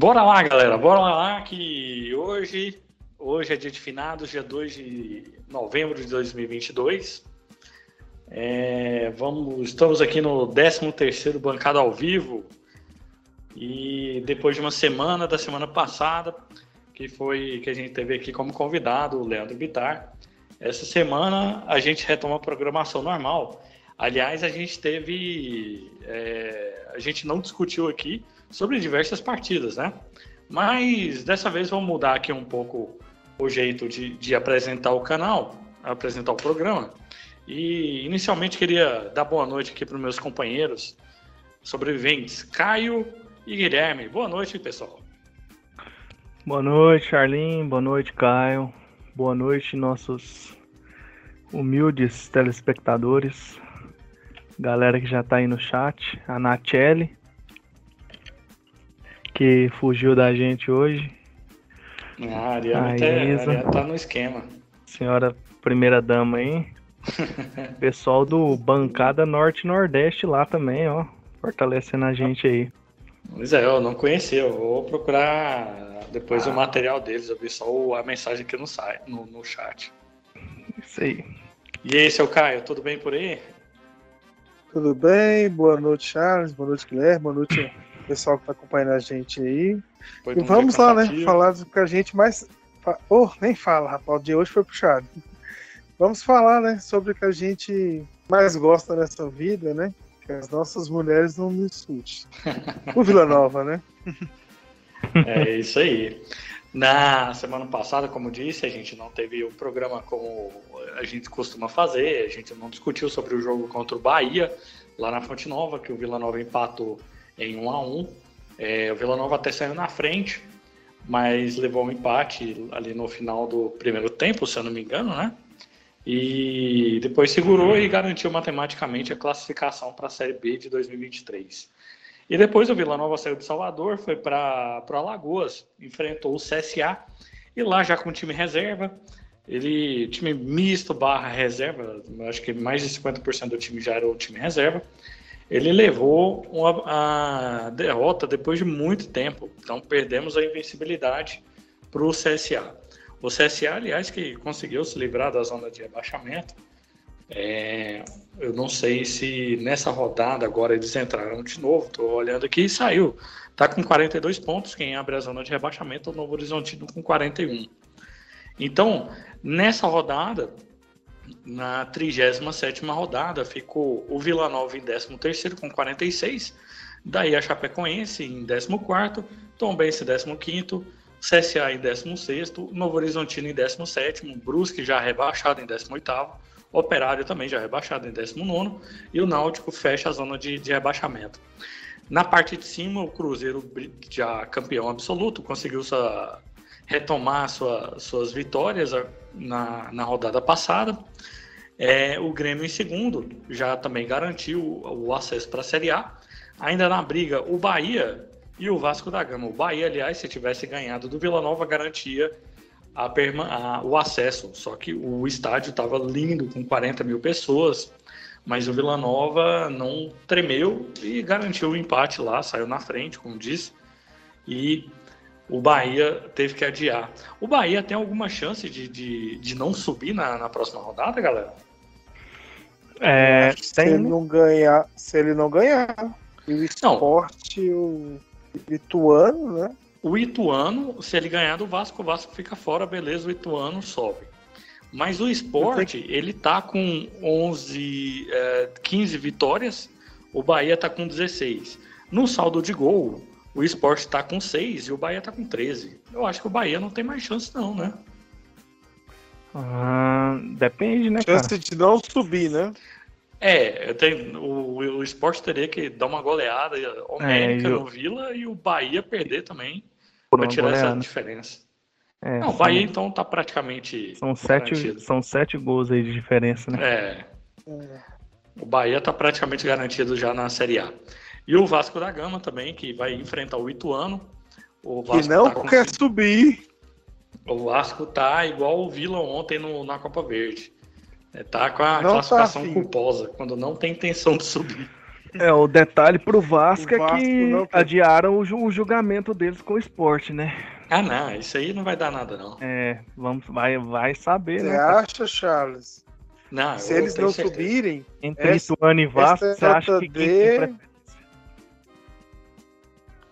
Bora lá, galera, bora lá que hoje, hoje é dia de finados, dia 2 de novembro de 2022. É, vamos, estamos aqui no 13º Bancada ao Vivo e depois de uma semana, da semana passada, que foi que a gente teve aqui como convidado o Leandro Bitar, essa semana a gente retoma a programação normal. Aliás, a gente teve. É, a gente não discutiu aqui sobre diversas partidas, né? Mas dessa vez vamos mudar aqui um pouco o jeito de, de apresentar o canal, apresentar o programa. E inicialmente queria dar boa noite aqui para os meus companheiros sobreviventes, Caio e Guilherme. Boa noite, pessoal. Boa noite, Charlin. Boa noite, Caio. Boa noite, nossos humildes telespectadores. Galera que já está aí no chat. A Nachelle, que fugiu da gente hoje. Ah, a Ariana, tá, Ariana tá no esquema. Senhora primeira dama aí. Pessoal do Bancada Norte-Nordeste lá também, ó. Fortalecendo a gente aí. Pois é, eu não conhecia. Eu vou procurar depois ah. o material deles. Eu vi só a mensagem aqui no, site, no, no chat. Isso aí. E aí, seu Caio, tudo bem por aí? Tudo bem? Boa noite, Charles. Boa noite, Guilherme. Boa noite, pessoal que está acompanhando a gente aí. Foi e vamos lá, né? Falar do que a gente mais. Oh, nem fala, rapaz. O dia hoje foi puxado. Vamos falar, né? Sobre o que a gente mais gosta nessa vida, né? Que as nossas mulheres não nos insultem. o Vila Nova, né? É isso aí. Na semana passada, como disse, a gente não teve o programa como a gente costuma fazer, a gente não discutiu sobre o jogo contra o Bahia, lá na Fonte Nova, que o Vila Nova empatou em 1 a 1 é, O Vila Nova até saiu na frente, mas levou um empate ali no final do primeiro tempo, se eu não me engano, né? E depois segurou e garantiu matematicamente a classificação para a Série B de 2023. E depois o Vila Nova saiu de Salvador, foi para Alagoas, enfrentou o CSA, e lá já com time reserva, ele, time misto barra reserva, acho que mais de 50% do time já era o time reserva, ele levou uma, a derrota depois de muito tempo. Então perdemos a invencibilidade para o CSA. O CSA, aliás, que conseguiu se livrar da zona de rebaixamento. É, eu não sei se nessa rodada agora eles entraram de novo. Estou olhando aqui e saiu. Está com 42 pontos. Quem abre a zona de rebaixamento é o Novo Horizontino com 41. Então, nessa rodada, na 37 rodada, ficou o Vila Nova em 13 com 46, daí a Chapecoense em 14, Tombense em 15, CSA em 16, Novo Horizontino em 17, Brusque já rebaixado em 18, Operário também já rebaixado em 19 e o Náutico fecha a zona de, de rebaixamento. Na parte de cima, o Cruzeiro, já campeão absoluto, conseguiu sua, retomar sua, suas vitórias na, na rodada passada. É, o Grêmio em segundo já também garantiu o, o acesso para a Série A. Ainda na briga, o Bahia e o Vasco da Gama. O Bahia, aliás, se tivesse ganhado do Vila Nova, garantia a a, o acesso. Só que o estádio estava lindo, com 40 mil pessoas, mas o Vila Nova não tremeu e garantiu o empate lá, saiu na frente, como disse. E o Bahia teve que adiar. O Bahia tem alguma chance de, de, de não subir na, na próxima rodada, galera? É, se ele não ganhar, se ele não ganhar, e o esporte, não. o Ituano, né? O Ituano, se ele ganhar do Vasco, o Vasco fica fora, beleza, o Ituano sobe. Mas o esporte, que... ele tá com 11, é, 15 vitórias, o Bahia tá com 16. No saldo de gol, o esporte está com 6 e o Bahia está com 13. Eu acho que o Bahia não tem mais chance, não, né? Ah, depende, né, chance cara? de não subir, né? É, tenho, o, o esporte teria que dar uma goleada homérica é, eu... no Vila e o Bahia perder também para tirar goleada. essa diferença. É, não, o Bahia então tá praticamente. São sete, são sete gols aí de diferença, né? É. O Bahia tá praticamente garantido já na Série A. E o Vasco da Gama também, que vai enfrentar o Ituano. O Vasco que não tá quer subir. O Vasco tá igual o Vila ontem no, na Copa Verde. É, tá com a não tá classificação tá culposa, quando não tem intenção de subir. É, o detalhe pro Vasco, o Vasco é que não, adiaram o, o, julgamento deles com o esporte, né? Ah, não, isso aí não vai dar nada, não. É, vamos, vai, vai saber, Você né? Você acha, Charles? Não, Se eles não certeza. subirem. Entre essa, Ituano e Vasco, você acha que quem tem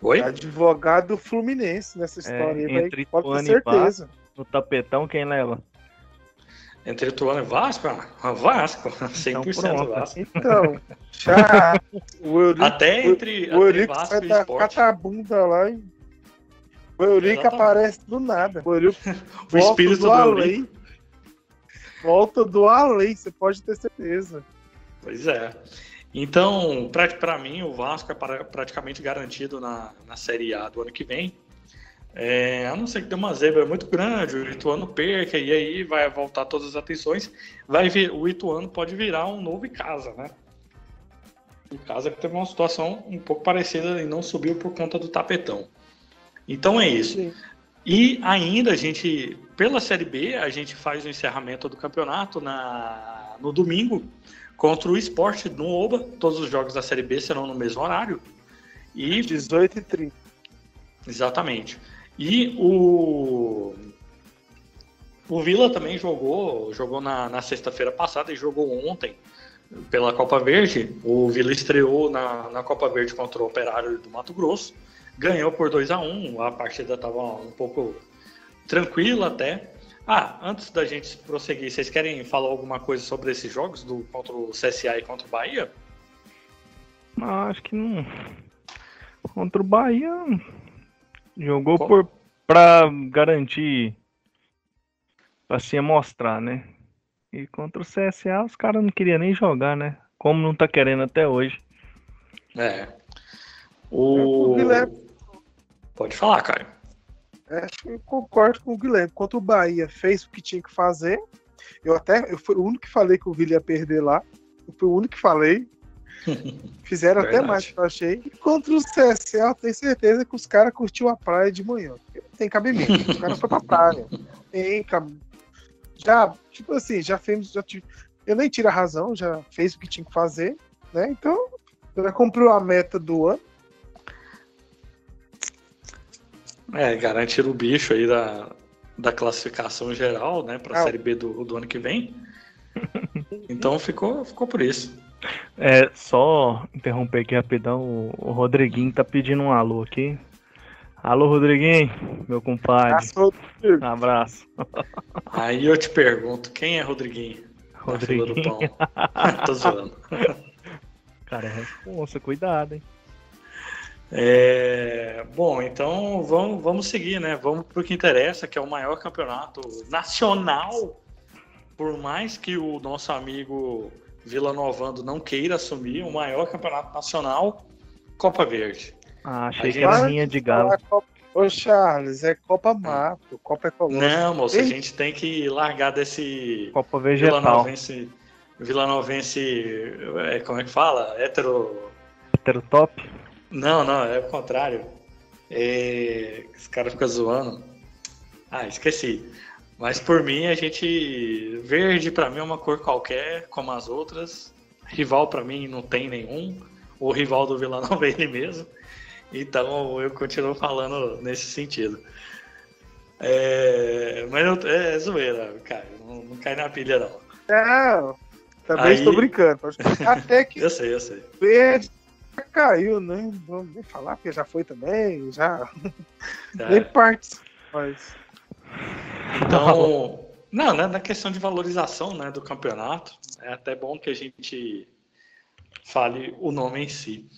Oi? Advogado Fluminense nessa é, história é, aí, entre vai, pode ter certeza. Vasco, no tapetão, quem leva? Entre Ituano e Vasco? Ah, Vasco, 100% então, Vasco. Então, já, o Eurico, até entre, o, o Eurico Vasco sai da catabunda lá e o Eurico Exatamente. aparece do nada. O Eurico o espírito do, do além. Volta do além, você pode ter certeza. Pois é. Então, para mim, o Vasco é praticamente garantido na, na Série A do ano que vem. É, a não ser que tenha uma zebra muito grande, o Ituano perca e aí vai voltar todas as atenções. Vai vir, o Ituano pode virar um novo Icasa, né? O Icasa que teve uma situação um pouco parecida e não subiu por conta do tapetão. Então é isso. Sim. E ainda a gente, pela Série B, a gente faz o encerramento do campeonato na, no domingo contra o Esporte no Oba. Todos os jogos da Série B serão no mesmo horário. E 18 e 30. Exatamente. E o o Vila também jogou, jogou na, na sexta-feira passada e jogou ontem pela Copa Verde. O Vila estreou na, na Copa Verde contra o Operário do Mato Grosso ganhou por 2 a 1 um, a partida estava um pouco tranquila até. Ah, antes da gente prosseguir, vocês querem falar alguma coisa sobre esses jogos do contra o CSA e contra o Bahia? Ah, acho que não. Contra o Bahia jogou Como? por para garantir para se mostrar, né? E contra o CSA os caras não queriam nem jogar, né? Como não tá querendo até hoje. É. O... Pode falar, Caio. É, acho que eu concordo com o Guilherme. Quanto o Bahia fez o que tinha que fazer, eu até eu fui o único que falei que o Vila ia perder lá. Eu fui o único que falei. Fizeram até mais que eu achei. E contra o CSA, eu tenho certeza que os caras curtiram a praia de manhã. Tem cabimento. os caras foram pra praia. Tem cabimento. Já, tipo assim, já fez. Já tive, eu nem tiro a razão, já fez o que tinha que fazer, né? Então, já cumpriu a meta do ano. É, garantir o bicho aí da, da classificação geral, né, para a Série B do, do ano que vem. Então ficou, ficou por isso. É, só interromper aqui rapidão, o, o Rodriguinho tá pedindo um alô aqui. Alô, Rodriguinho, meu compadre. Um abraço. Aí eu te pergunto, quem é Rodriguinho? Rodriguinho. do pão. Tô zoando. Cara, é responsa, cuidado, hein. É, bom, então vamos, vamos seguir, né? Vamos para o que interessa, que é o maior campeonato nacional. Por mais que o nosso amigo Vila Novando não queira assumir, o maior campeonato nacional, Copa Verde. Ah, achei que era linha de galo. Ô Charles, é Copa Mato, Copa Ecológica. Não, moço, a gente tem que largar desse Copa Vegetal. Vila Novense, Vila Novense é, como é que fala? Hétero... Hétero top? Não, não, é o contrário. É... Esse cara fica zoando. Ah, esqueci. Mas por mim, a gente. Verde para mim é uma cor qualquer, como as outras. Rival para mim não tem nenhum. O rival do Vila Nova é ele mesmo. Então eu continuo falando nesse sentido. É... Mas não... é zoeira, cara. Não, não cai na pilha, não. Não, também Aí... estou brincando. Até que. eu sei, eu sei. Verde caiu, né? Vamos nem falar, porque já foi também, já. É. nem partes. Mas... Então, não, né, na questão de valorização né, do campeonato, é até bom que a gente fale o nome em si.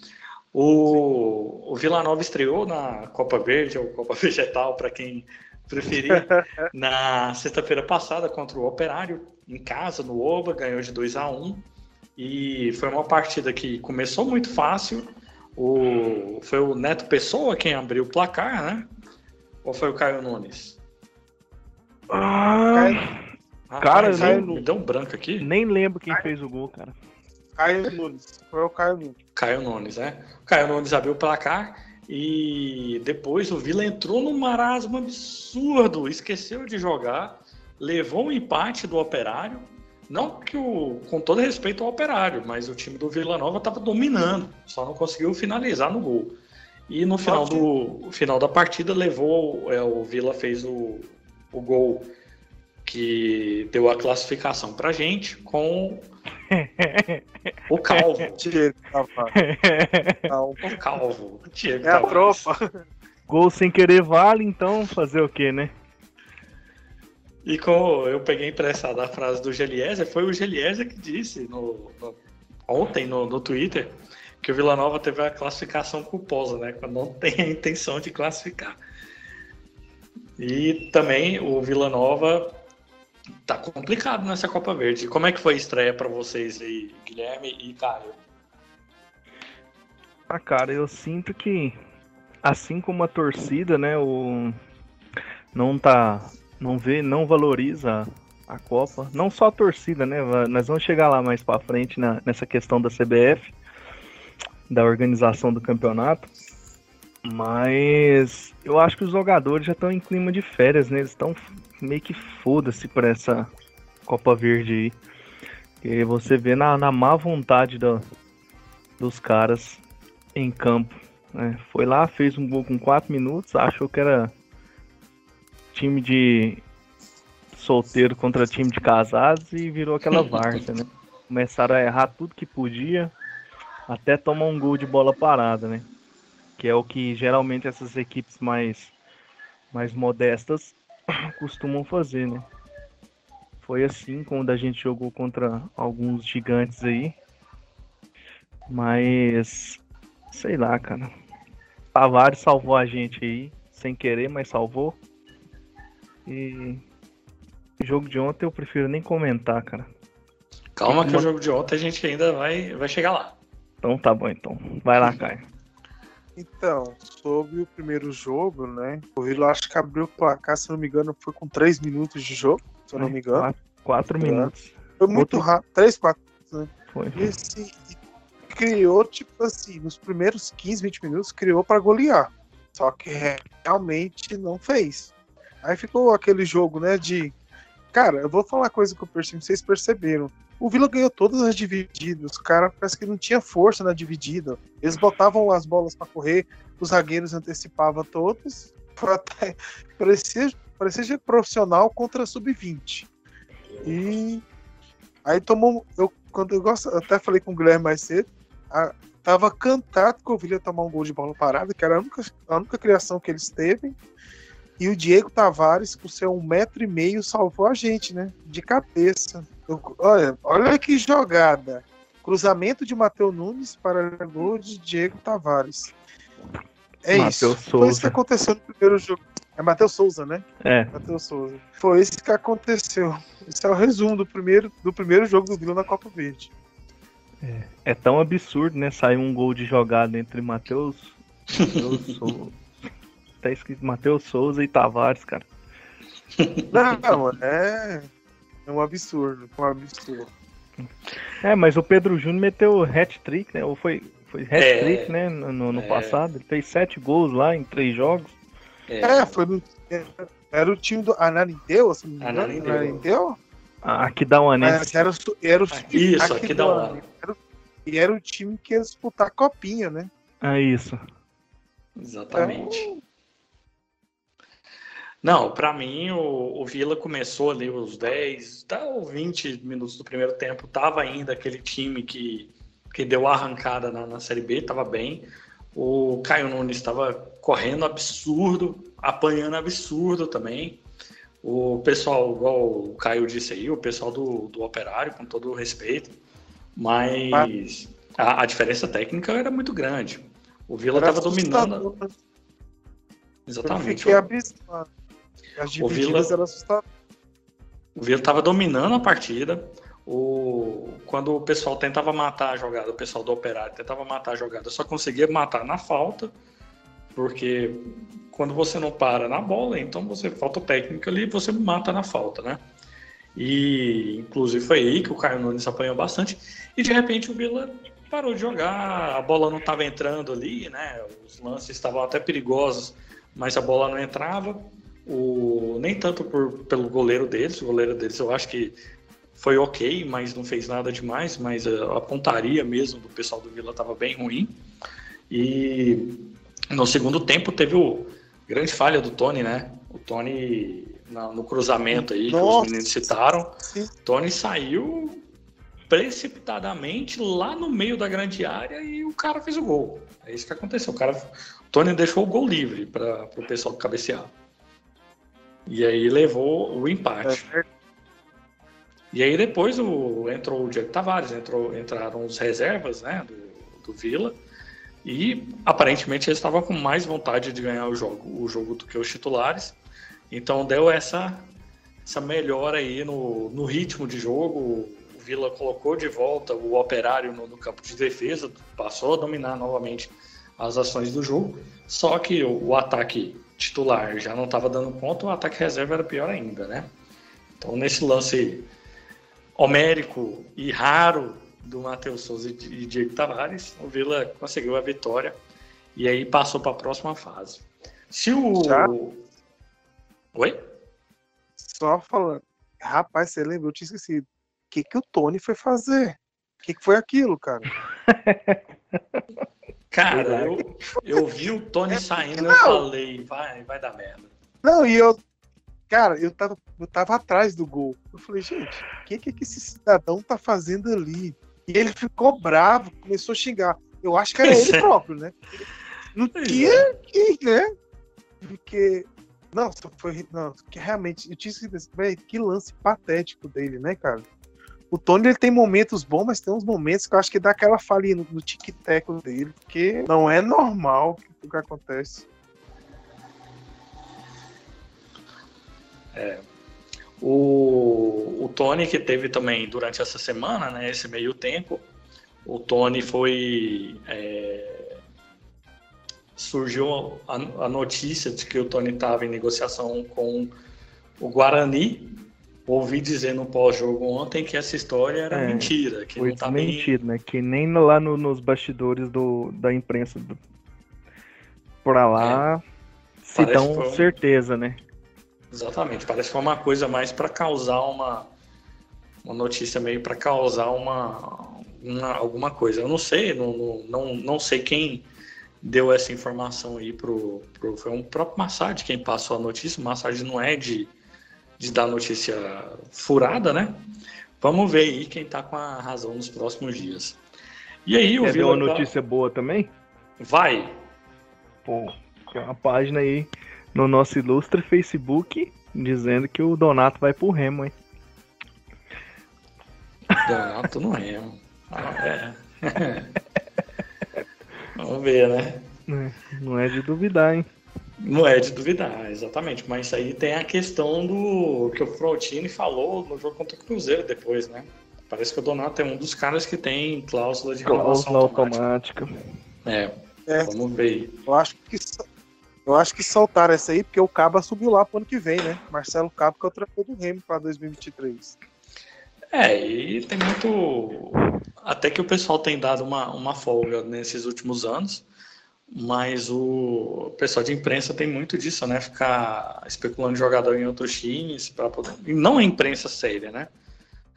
O, o Vila Nova estreou na Copa Verde, ou Copa Vegetal, para quem preferir, na sexta-feira passada contra o Operário, em casa, no Oba, ganhou de 2 a 1 e foi uma partida que começou muito fácil. O, foi o Neto Pessoa quem abriu o placar, né? Ou foi o Caio Nunes? Ah, ah cara, nem, me deu um branco aqui. Nem lembro quem Caio, fez o gol, cara. Caio Nunes. Foi o Caio Nunes. Caio Nunes, né? O Caio Nunes abriu o placar e depois o Vila entrou num marasmo absurdo, esqueceu de jogar, levou um empate do Operário Não que o, com todo respeito ao operário, mas o time do Vila Nova estava dominando, só não conseguiu finalizar no gol. E no final, do, final da partida levou, é, o Vila fez o, o gol que deu a classificação pra gente com o Calvo. o Calvo. Diego é a tropa. Gol sem querer vale, então fazer o quê, né? E como eu peguei emprestada a frase do Geliezer, foi o Geliezer que disse no, no, ontem no, no Twitter que o Vila Nova teve a classificação culposa, né? Quando não tem a intenção de classificar. E também o Vila Nova tá complicado nessa Copa Verde. Como é que foi a estreia para vocês aí, Guilherme e Caio? Ah, cara, eu sinto que assim como a torcida, né, o não tá não vê, não valoriza a Copa, não só a torcida, né? Nós vamos chegar lá mais para frente na, nessa questão da CBF, da organização do campeonato. Mas eu acho que os jogadores já estão em clima de férias, né? Eles estão meio que foda-se para essa Copa Verde aí. E você vê na, na má vontade do, dos caras em campo. Né? Foi lá, fez um gol com 4 minutos, achou que era time de solteiro contra time de casados e virou aquela várzea, né? Começaram a errar tudo que podia, até tomar um gol de bola parada, né? Que é o que geralmente essas equipes mais, mais modestas costumam fazer, né? Foi assim quando a gente jogou contra alguns gigantes aí. Mas sei lá, cara. Tavares salvou a gente aí, sem querer, mas salvou. E o jogo de ontem eu prefiro nem comentar, cara. Calma que o jogo de ontem a gente ainda vai, vai chegar lá. Então tá bom então. Vai lá, Caio. Então, sobre o primeiro jogo, né? O Vila acho que abriu o placar, se não me engano, foi com 3 minutos de jogo, se eu não me engano. 4 minutos. Foi muito Outro... rápido. 3, 4 né? Foi. E, assim, criou, tipo assim, nos primeiros 15, 20 minutos, criou para golear. Só que realmente não fez. Aí ficou aquele jogo, né, de. Cara, eu vou falar uma coisa que eu percebi, vocês perceberam. O Vila ganhou todas as divididas. O cara parece que não tinha força na dividida. Eles botavam as bolas para correr, os zagueiros antecipavam todos. Até, parecia, parecia profissional contra sub-20. E aí tomou. Eu, quando eu gosto, até falei com o Guilherme mais cedo. A, tava cantado que o Vila tomar um gol de bola parada, que era a única, a única criação que eles teve. E o Diego Tavares, com seu um metro e meio, salvou a gente, né? De cabeça. Eu, olha, olha que jogada. Cruzamento de Matheus Nunes para gol de Diego Tavares. É Mateus isso. Souza. Foi isso que aconteceu no primeiro jogo. É Matheus Souza, né? É. Matheus Souza. Foi isso que aconteceu. Esse é o resumo do primeiro, do primeiro jogo do Vila na Copa Verde. É, é tão absurdo, né? Sair um gol de jogada entre Matheus. Souza tá escrito Matheus Souza e Tavares, cara. Não, é. É um absurdo, um absurdo. É, mas o Pedro Júnior meteu hat-trick, né? Ou foi, foi hat-trick, é, né? No, no é. passado. Ele fez sete gols lá em três jogos. É, é foi no. Era o time do Anarinteu, assim, Anarinteu? Ah, aqui dá uma Era, era, era o, Isso, aqui, aqui dá uma. E era o time que ia disputar a copinha, né? É isso. Exatamente. Não, para mim o, o, Vila começou ali os 10, tá, 20 minutos do primeiro tempo, tava ainda aquele time que, que deu a arrancada na, na Série B, tava bem. O Caio Nunes estava correndo absurdo, apanhando absurdo também. O pessoal, igual o Caio disse aí, o pessoal do, do Operário, com todo o respeito, mas a, a diferença técnica era muito grande. O Vila estava dominando. Exatamente. Eu fiquei abismado. As o Vila, eram assustadoras. O Vila estava dominando a partida. O, quando o pessoal tentava matar a jogada, o pessoal do Operário tentava matar a jogada, só conseguia matar na falta, porque quando você não para na bola, então você falta técnica ali e você mata na falta, né? E inclusive foi aí que o Caio Nunes apanhou bastante. E de repente o Vila parou de jogar, a bola não estava entrando ali, né? Os lances estavam até perigosos, mas a bola não entrava. O, nem tanto por, pelo goleiro deles, o goleiro deles eu acho que foi ok, mas não fez nada demais, mas a, a pontaria mesmo do pessoal do Vila estava bem ruim. E no segundo tempo teve o grande falha do Tony, né? O Tony no cruzamento aí Nossa. que os meninos citaram, Sim. Tony saiu precipitadamente lá no meio da grande área e o cara fez o gol. É isso que aconteceu. O cara, o Tony deixou o gol livre para o pessoal cabecear. E aí levou o empate. É. E aí depois o, entrou o Diego Tavares, entrou, entraram os reservas né, do, do Vila. E aparentemente eles estavam com mais vontade de ganhar o jogo, o jogo do que os titulares. Então deu essa, essa melhora aí no, no ritmo de jogo. O Vila colocou de volta o operário no, no campo de defesa, passou a dominar novamente as ações do jogo. Só que o, o ataque titular já não estava dando conta, o ataque reserva era pior ainda, né? Então nesse lance homérico e raro do Matheus Souza e Diego Tavares, o Vila conseguiu a vitória e aí passou para a próxima fase. Se o. Já? Oi? Só falando. Rapaz, você lembra? Eu tinha esquecido. O que, que o Tony foi fazer? O que, que foi aquilo, cara? cara, eu, eu vi o Tony saindo e eu falei, vai, vai dar merda. Não, e eu Cara, eu tava, eu tava atrás do gol. Eu falei, gente, o que, que esse cidadão tá fazendo ali? E ele ficou bravo, começou a xingar. Eu acho que era ele é. próprio, né? Não tinha é. que, né? Porque. Nossa, foi. Não, que realmente. Eu tinha que, que lance patético dele, né, cara? O Tony ele tem momentos bons, mas tem uns momentos que eu acho que dá aquela falha no, no tic-tac dele, porque não é normal o que acontece. É. O, o Tony, que teve também durante essa semana, né, esse meio tempo, o Tony foi. É, surgiu a, a, notícia de que o Tony estava em negociação com o Guarani. Ouvi dizer no pós-jogo ontem que essa história era é, mentira. Que foi não tá mentira, né? Que nem lá no, nos bastidores do, da imprensa do, pra lá é, se dão um... certeza, né? Exatamente, parece que foi uma coisa mais para causar uma, uma notícia meio para causar uma, uma, alguma coisa. Eu não sei, não, não, não sei quem deu essa informação aí pro, pro foi um próprio Massad quem passou a notícia. O Massad não é de, de dar notícia furada, né? Vamos ver aí quem tá com a razão nos próximos dias. E aí, o Quer Vila uma notícia boa também? Vai. Pô, tem uma página aí no nosso ilustre Facebook dizendo que o Donato vai pro Remo, hein? Donato no Remo. Ah, é. Vamos ver, né? É, não é de duvidar, hein? Não é de duvidar, exatamente. Mas aí tem a questão do que o Frontini falou no jogo contra o Cruzeiro depois, né? Parece que o Donato é um dos caras que tem cláusula de renovação automática. automática. É, é, vamos ver. Eu acho que eu acho que soltaram essa aí porque o Caba subiu lá pro ano que vem, né? Marcelo Cabo que é o treinador do Remo para 2023. É, e tem muito. Até que o pessoal tem dado uma, uma folga nesses últimos anos, mas o pessoal de imprensa tem muito disso, né? Ficar especulando jogador em outros times, para poder. Não a imprensa séria, né?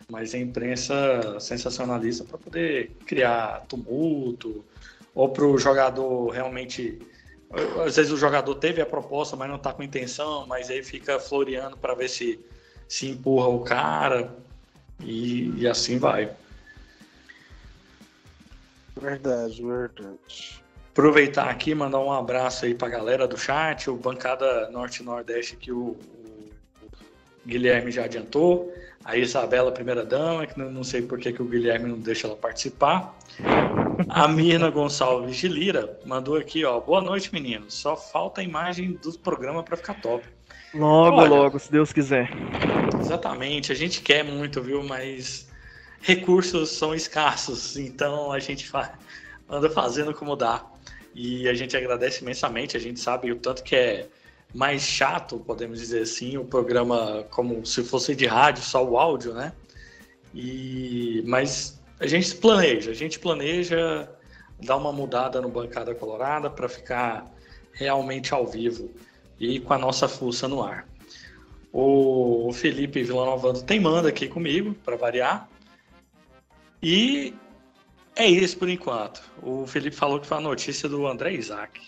Mas a imprensa sensacionalista para poder criar tumulto, ou para o jogador realmente às vezes o jogador teve a proposta, mas não está com intenção, mas aí fica floreando para ver se se empurra o cara e, e assim vai. Verdade, verdade. Aproveitar aqui mandar um abraço aí para a galera do chat, o Bancada Norte-Nordeste que o, o, Guilherme já adiantou, a Isabela, primeira dama, que não, não sei por que, que o Guilherme não deixa ela participar. A Mirna Gonçalves de Lira mandou aqui, ó. Boa noite, meninos. Só falta a imagem do programa para ficar top. Logo, Olha, logo, se Deus quiser. Exatamente. A gente quer muito, viu? Mas recursos são escassos, então a gente anda fazendo como dá. E a gente agradece imensamente. A gente sabe o tanto que é mais chato, podemos dizer assim, o programa como se fosse de rádio, só o áudio, né? E mas a gente planeja, a gente planeja dar uma mudada no Bancada Colorada para ficar realmente ao vivo e com a nossa fuça no ar. O Felipe Villanovando tem manda aqui comigo, para variar. E é isso por enquanto. O Felipe falou que foi a notícia do André Isaac.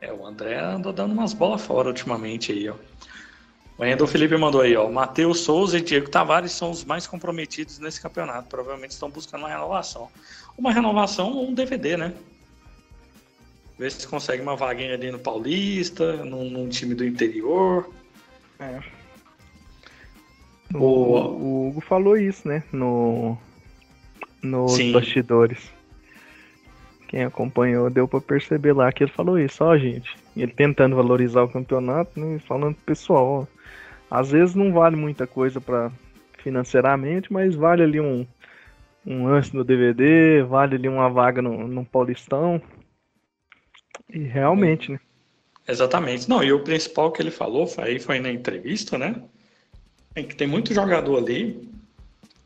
É, o André andou dando umas bolas fora ultimamente aí, ó. O Endo Felipe mandou aí, ó. Matheus Souza e Diego Tavares são os mais comprometidos nesse campeonato. Provavelmente estão buscando uma renovação. Uma renovação ou um DVD, né? Ver se consegue uma vaguinha ali no Paulista, num, num time do interior. É. O, o, Hugo falou isso, né? No, nos Sim. bastidores. Quem acompanhou deu para perceber lá que ele falou isso, ó, gente. Ele tentando valorizar o campeonato, né? Falando pro pessoal, ó, Às vezes não vale muita coisa para financeiramente, mas vale ali um, um lance no DVD, vale ali uma vaga no, no Paulistão. E realmente, né? Exatamente. Não, e o principal que ele falou foi, foi na entrevista, né? É que tem muito jogador ali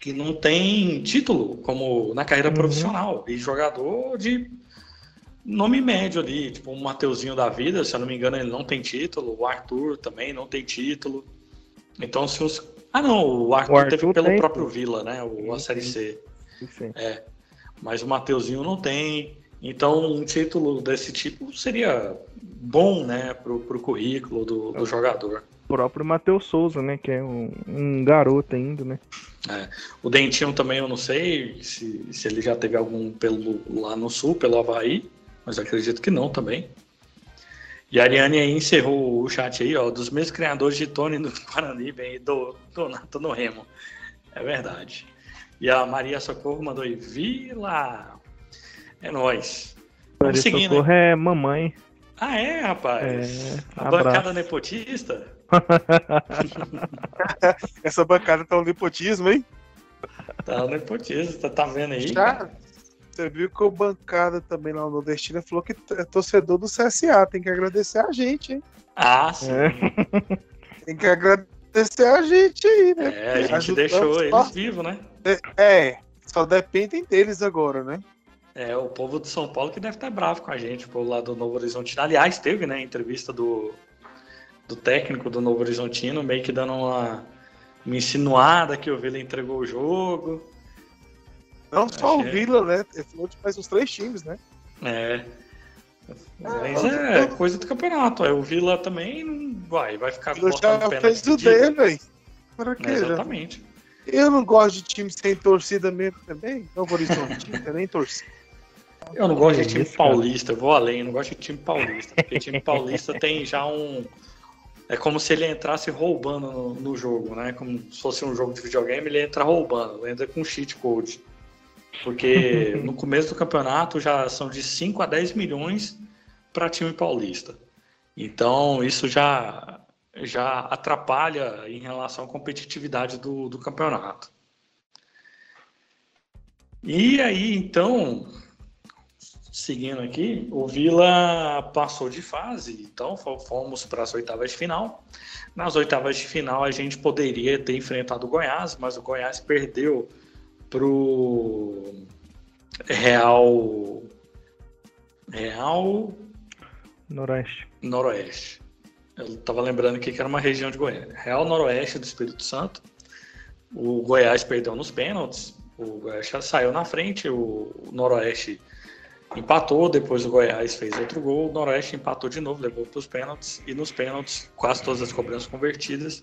que não tem título como na carreira uhum. profissional. E jogador de nome médio ali, tipo um Mateuzinho da vida, se eu não me engano, ele não tem título. O Arthur também não tem título. Então, se os. Ah, não, o Arthur, o Arthur teve pelo tem... próprio Vila, né? O, a Série C. Sim. É. Mas o Mateuzinho não tem. Então, um título desse tipo seria bom, né, pro, pro currículo do, do jogador. Próprio Matheus Souza, né, que é um, um garoto ainda, né. É. O Dentinho também eu não sei se, se ele já teve algum pelo, lá no sul, pelo Havaí, mas acredito que não também. E a Ariane aí encerrou o chat aí, ó, dos mesmos criadores de Tony no Guarani e do Donato no Remo. É verdade. E a Maria Socorro mandou aí, Vila, é nóis. Vamos seguindo. Socorro é mamãe. Ah, é, rapaz? É, a abraço. bancada nepotista? Essa bancada tá um nepotismo, hein? Tá um nepotismo, tá, tá vendo aí? Já, você viu que o bancada também lá no Nordestina falou que é torcedor do CSA, tem que agradecer a gente, hein? Ah, sim. É. Tem que agradecer a gente aí, né? É, a gente deixou eles vivos, né? É, é, só dependem deles agora, né? É, o povo de São Paulo que deve estar bravo com a gente, por lá do Novo Horizontino. Aliás, teve, né, entrevista do, do técnico do Novo Horizontino, meio que dando uma, uma insinuada que o Vila entregou o jogo. Não só o Vila, né? Ele falou de mais uns três times, né? É. Mas ah, é coisa do campeonato. Aí o Vila também vai, vai ficar Vila já fez o dele, velho. Para quê? É, exatamente. Eu não gosto de time sem torcida mesmo também. Novo Horizonte, nem torcida. Eu não gosto de time paulista, eu vou além, eu não gosto de time paulista, porque time paulista tem já um. É como se ele entrasse roubando no, no, jogo, né? Como se fosse um jogo de videogame, ele entra roubando, entra com cheat code. Porque no começo do campeonato já são de 5 a 10 milhões para time paulista. Então isso já, já atrapalha em relação à competitividade do, do campeonato. E aí, então, seguindo aqui, o Vila passou de fase, então fomos para as oitavas de final. Nas oitavas de final, a gente poderia ter enfrentado o Goiás, mas o Goiás perdeu para o Real. Real. Noroeste. Noroeste. Eu estava lembrando aqui que era uma região de Goiânia. Real Noroeste do Espírito Santo. O Goiás perdeu nos pênaltis. O Goiás saiu na frente. O Noroeste empatou, depois o Goiás fez outro gol, o Noroeste empatou de novo, levou para os pênaltis, e nos pênaltis, quase todas as cobranças convertidas.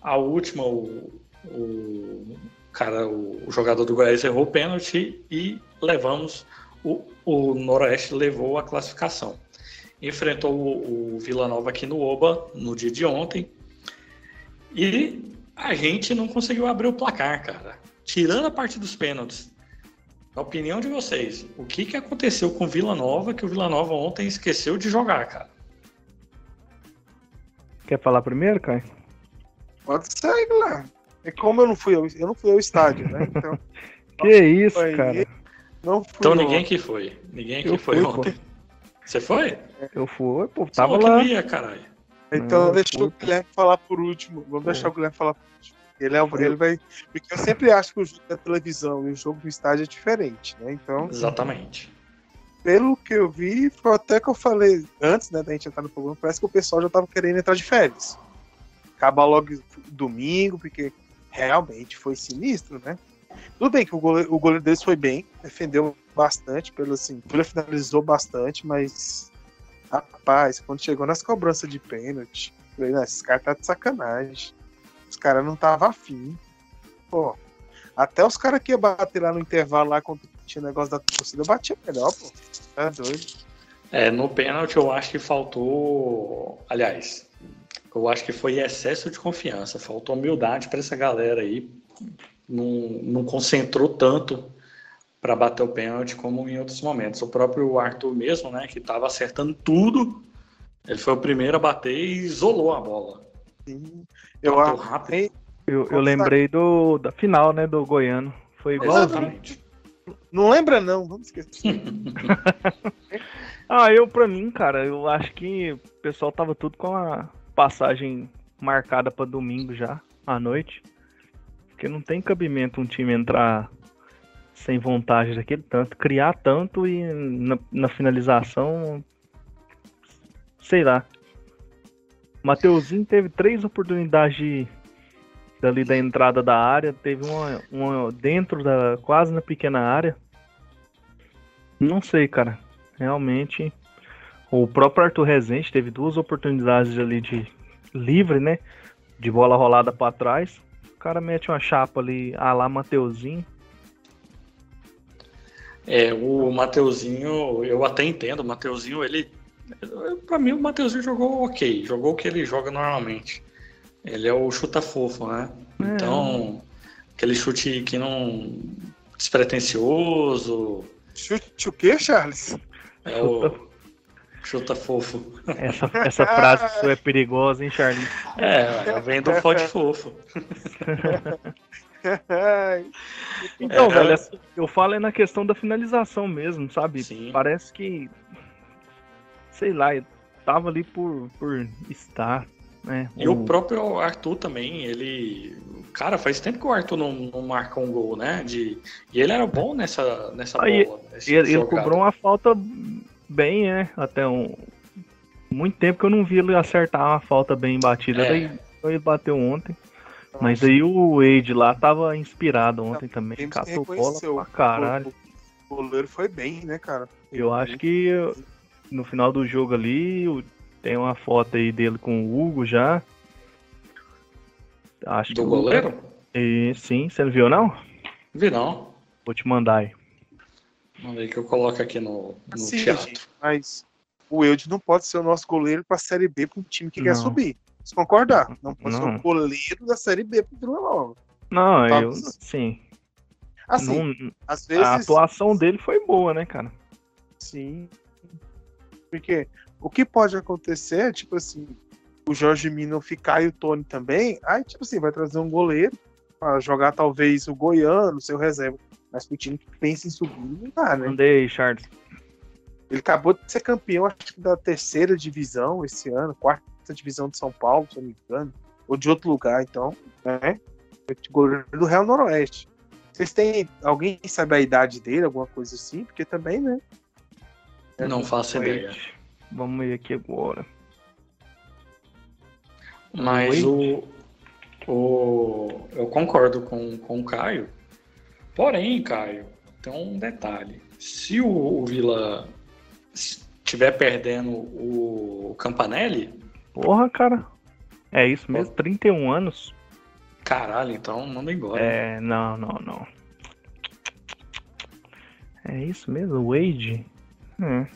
A última, o, o cara, o, o, jogador do Goiás errou o pênalti e levamos, o, o Noroeste levou a classificação. Enfrentou o, o Vila Nova aqui no Oba no dia de ontem e a gente não conseguiu abrir o placar, cara. Tirando a parte dos pênaltis, na opinião de vocês, o que, que aconteceu com o Vila Nova que o Vila Nova ontem esqueceu de jogar, cara? Quer falar primeiro, Caio? Pode sair, lá. É como eu não fui ao, eu não fui ao estádio, né? Então, que isso, cara? Não fui então ninguém que foi. Ninguém que eu foi fui, ontem. Pô. Você foi? Eu fui, pô. Tava Só lá. Ia, caralho. Então não, deixa o Guilherme falar por último. Vamos pô. deixar o Guilherme falar por último. Ele, é, ele vai. Porque eu sempre acho que o jogo da televisão e o jogo do estádio é diferente, né? Então. Exatamente. Pelo que eu vi, foi até que eu falei antes, né, da gente entrar no programa, parece que o pessoal já tava querendo entrar de férias. acabar logo domingo, porque realmente foi sinistro, né? Tudo bem que o goleiro, o goleiro deles foi bem, defendeu bastante, pelo assim, ele finalizou bastante, mas rapaz, quando chegou nas cobranças de pênalti, falei, não, esses caras tá de sacanagem. Os caras não tava afim. Pô, até os caras que iam bater lá no intervalo, lá quando tinha negócio da torcida, batia melhor, pô. Tá doido. É, no pênalti eu acho que faltou. Aliás, eu acho que foi excesso de confiança. Faltou humildade para essa galera aí. Não, não concentrou tanto para bater o pênalti como em outros momentos. O próprio Arthur mesmo, né, que estava acertando tudo, ele foi o primeiro a bater e isolou a bola. Sim. Eu, rápido. eu, eu lembrei do, da final, né, do Goiano. Foi igualzinho. Exatamente. Não lembra não, vamos esquecer. ah, eu pra mim, cara, eu acho que o pessoal tava tudo com a passagem marcada para domingo já, à noite. Porque não tem cabimento um time entrar sem vontade daquele tanto, criar tanto e na, na finalização, sei lá. Mateuzinho teve três oportunidades de, da entrada da área, teve uma, uma dentro da quase na pequena área. Não sei, cara. Realmente o próprio Arthur Rezende teve duas oportunidades ali de livre, né? De bola rolada para trás. O cara mete uma chapa ali, a lá Mateuzinho. É, o Mateuzinho, eu até entendo, o Mateuzinho, ele. Pra mim, o Mateuzinho jogou ok, jogou o que ele joga normalmente. Ele é o chuta fofo, né? É. Então, aquele chute que não. despretensioso. Chute o quê, Charles? É o. Chuta fofo. Essa, essa frase sua é perigosa, hein, Charlie? É, vem do forte fofo. então, é, velho, assim, eu falo é na questão da finalização mesmo, sabe? Sim. Parece que. Sei lá, tava ali por, por estar. Né? E o... o próprio Arthur também, ele. Cara, faz tempo que o Arthur não, não marca um gol, né? De... E ele era bom nessa, nessa Aí, bola. Ele, ele cobrou uma falta bem, né? Até um. Muito tempo que eu não vi ele acertar uma falta bem batida. É. Daí ele bateu ontem. Mas aí o Wade lá tava inspirado ontem também. Catou bola pra caralho. O goleiro foi bem, né, cara? Eu acho que no final do jogo ali tem uma foto aí dele com o Hugo já. Acho do que goleiro? E, sim, você não viu não? Vi não. Vou te mandar aí. Vamos ver que eu coloco aqui no, no assim, teatro. Gente, mas o Eudes não pode ser o nosso goleiro para a Série B para um time que não. quer subir. Você concordar? Não pode não. ser o goleiro da Série B para o Vila Nova. Não, tá, eu sim. Assim, não, às vezes a atuação dele foi boa, né, cara? Sim. Porque o que pode acontecer é, tipo assim, o Jorge Mino ficar e o Tony também, aí, tipo assim, vai trazer um goleiro para jogar talvez o Goiano, seu reserva. Mas pro time que pensa em subir, não dá, né? Mandei, Charles. Ele acabou de ser campeão, acho que da terceira divisão esse ano, quarta divisão de São Paulo, se eu não me engano, ou de outro lugar, então, né? Goleiro do Real Noroeste. Vocês têm. Alguém sabe a idade dele, alguma coisa assim? Porque também, né? Não faço ideia. Vamos ver aqui agora. Mas o, o. Eu concordo com, com o Caio Porém, Caio, tem um detalhe. Se o, o Vila estiver perdendo o Campanelli. Porra, cara. É isso mesmo? 31 anos? Caralho, então manda embora. É, não, não, não. É isso mesmo, Wade? Hum.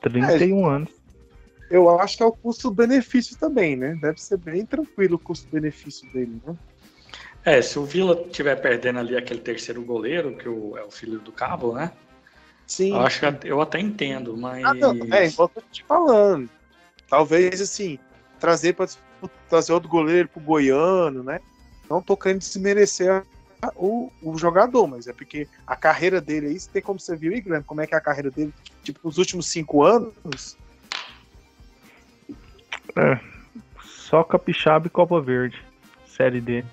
31 é, anos. Eu acho que é o custo-benefício também, né? Deve ser bem tranquilo o custo-benefício dele, né? É, se o Vila tiver perdendo ali aquele terceiro goleiro, que o, é o filho do Cabo, né? Sim. Eu acho que eu até entendo, mas. Ah, não, é, igual eu tô te falando. Talvez, assim, trazer para trazer outro goleiro pro Goiano, né? Não tô querendo desmerecer o, o jogador, mas é porque a carreira dele aí, tem como você viu, e Guilherme, como é que é a carreira dele, tipo, nos últimos cinco anos. É. Só Capixaba e Copa Verde. Série D.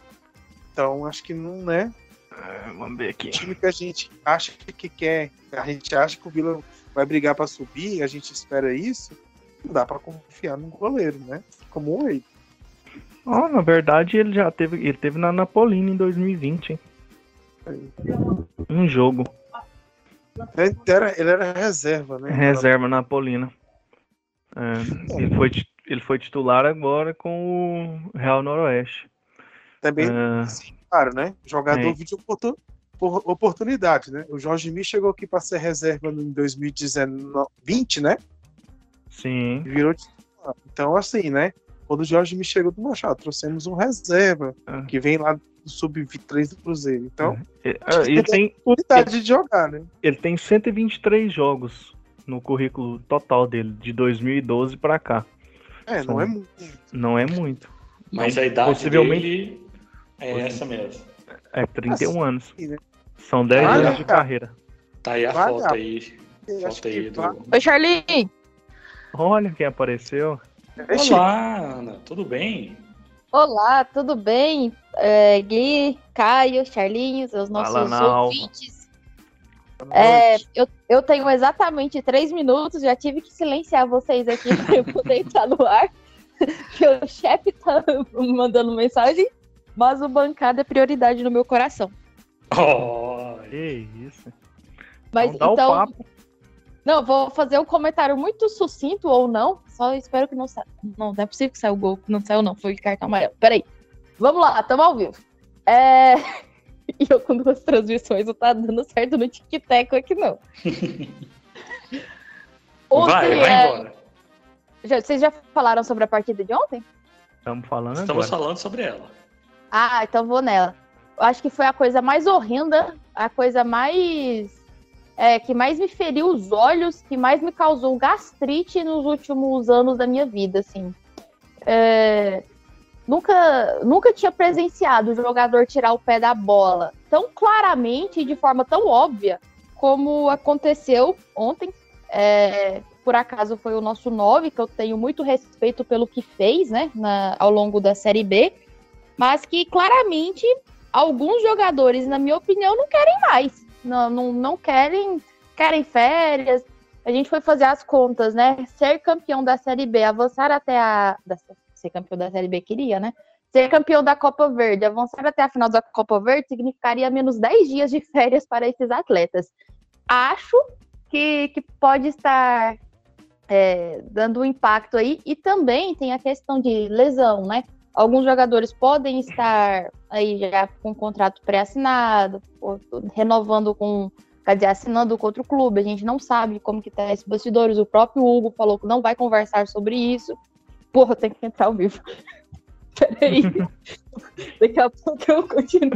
Então, acho que não, né? É, vamos ver aqui. O time que a gente acha que quer, a gente acha que o Vila vai brigar para subir, a gente espera isso, não dá para confiar no goleiro, né? Como o Wade. Oh, na verdade, ele já teve. Ele teve na Napolina em 2020, hein? Um jogo. Ele era, ele era reserva, né? Reserva na Napolina. É, ele, foi, ele foi titular agora com o Real Noroeste. Também, é... claro, né? Jogador é. vídeo oportunidade, né? O Jorge Mi chegou aqui para ser reserva em 2020, né? Sim. Virou titular. Então, assim, né? Quando o Jorge me chegou do Machado, trouxemos um reserva é. que vem lá do sub-23 do Cruzeiro. Então, é. ele tem oportunidade de jogar, né? Ele tem 123 jogos no currículo total dele, de 2012 para cá. É, não é muito. Não é muito. Mas então, a idade possivelmente... dele é essa mesmo. É 31 assim, anos. Né? São 10 anos de carreira. Tá aí a vai foto aí. Foto aí do... Oi, Charlie! Olha quem apareceu. Olá, Ana, tudo bem? Olá, tudo bem? É, Gui, Caio, Charlinhos, os nossos Fala, ouvintes. É, eu, eu tenho exatamente três minutos, já tive que silenciar vocês aqui para eu poder entrar no ar, que o chefe tá mandando mensagem, mas o bancada é prioridade no meu coração. Oh, que isso. Mas então, então não, vou fazer um comentário muito sucinto ou não. Só espero que não saia. Não, não é possível que saia o gol. Não saiu, não. Foi cartão amarelo. Peraí. Vamos lá, estamos ao vivo. É... E eu com duas transmissões não tá dando certo no tic-tac aqui, não. ontem, vai, vai é... embora. Já, vocês já falaram sobre a partida de ontem? Estamos falando Estamos agora. falando sobre ela. Ah, então vou nela. Eu acho que foi a coisa mais horrenda, a coisa mais é, que mais me feriu os olhos, que mais me causou gastrite nos últimos anos da minha vida, assim. É, nunca, nunca tinha presenciado o jogador tirar o pé da bola tão claramente e de forma tão óbvia como aconteceu ontem. É, por acaso foi o nosso 9, que eu tenho muito respeito pelo que fez, né, na, ao longo da Série B, mas que claramente alguns jogadores, na minha opinião, não querem mais não, não, não querem, querem férias. A gente foi fazer as contas, né? Ser campeão da Série B, avançar até a. Da, ser campeão da Série B queria, né? Ser campeão da Copa Verde, avançar até a final da Copa Verde significaria menos 10 dias de férias para esses atletas. Acho que, que pode estar é, dando um impacto aí. E também tem a questão de lesão, né? Alguns jogadores podem estar aí já com contrato pré-assinado, renovando com, quer dizer, assinando com outro clube. A gente não sabe como que tá esses bastidores. O próprio Hugo falou que não vai conversar sobre isso. Porra, tem que entrar ao vivo. Peraí. Daqui a pouco eu continuo.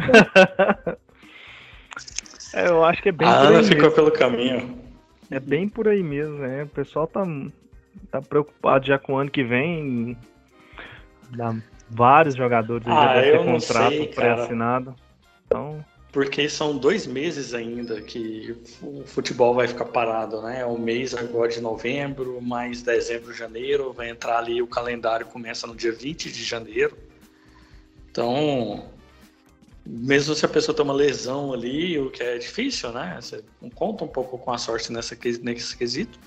É, eu acho que é bem. A Ana ficou mesmo. pelo caminho. É bem por aí mesmo, né? O pessoal tá, tá preocupado já com o ano que vem. Dá vários jogadores ah, já ter contrato pré-assinado. Então. Porque são dois meses ainda que o futebol vai ficar parado, né? O mês agora de novembro, mais dezembro, janeiro, vai entrar ali, o calendário começa no dia 20 de janeiro. Então, mesmo se a pessoa tem uma lesão ali, o que é difícil, né? Você conta um pouco com a sorte nessa, nesse quesito.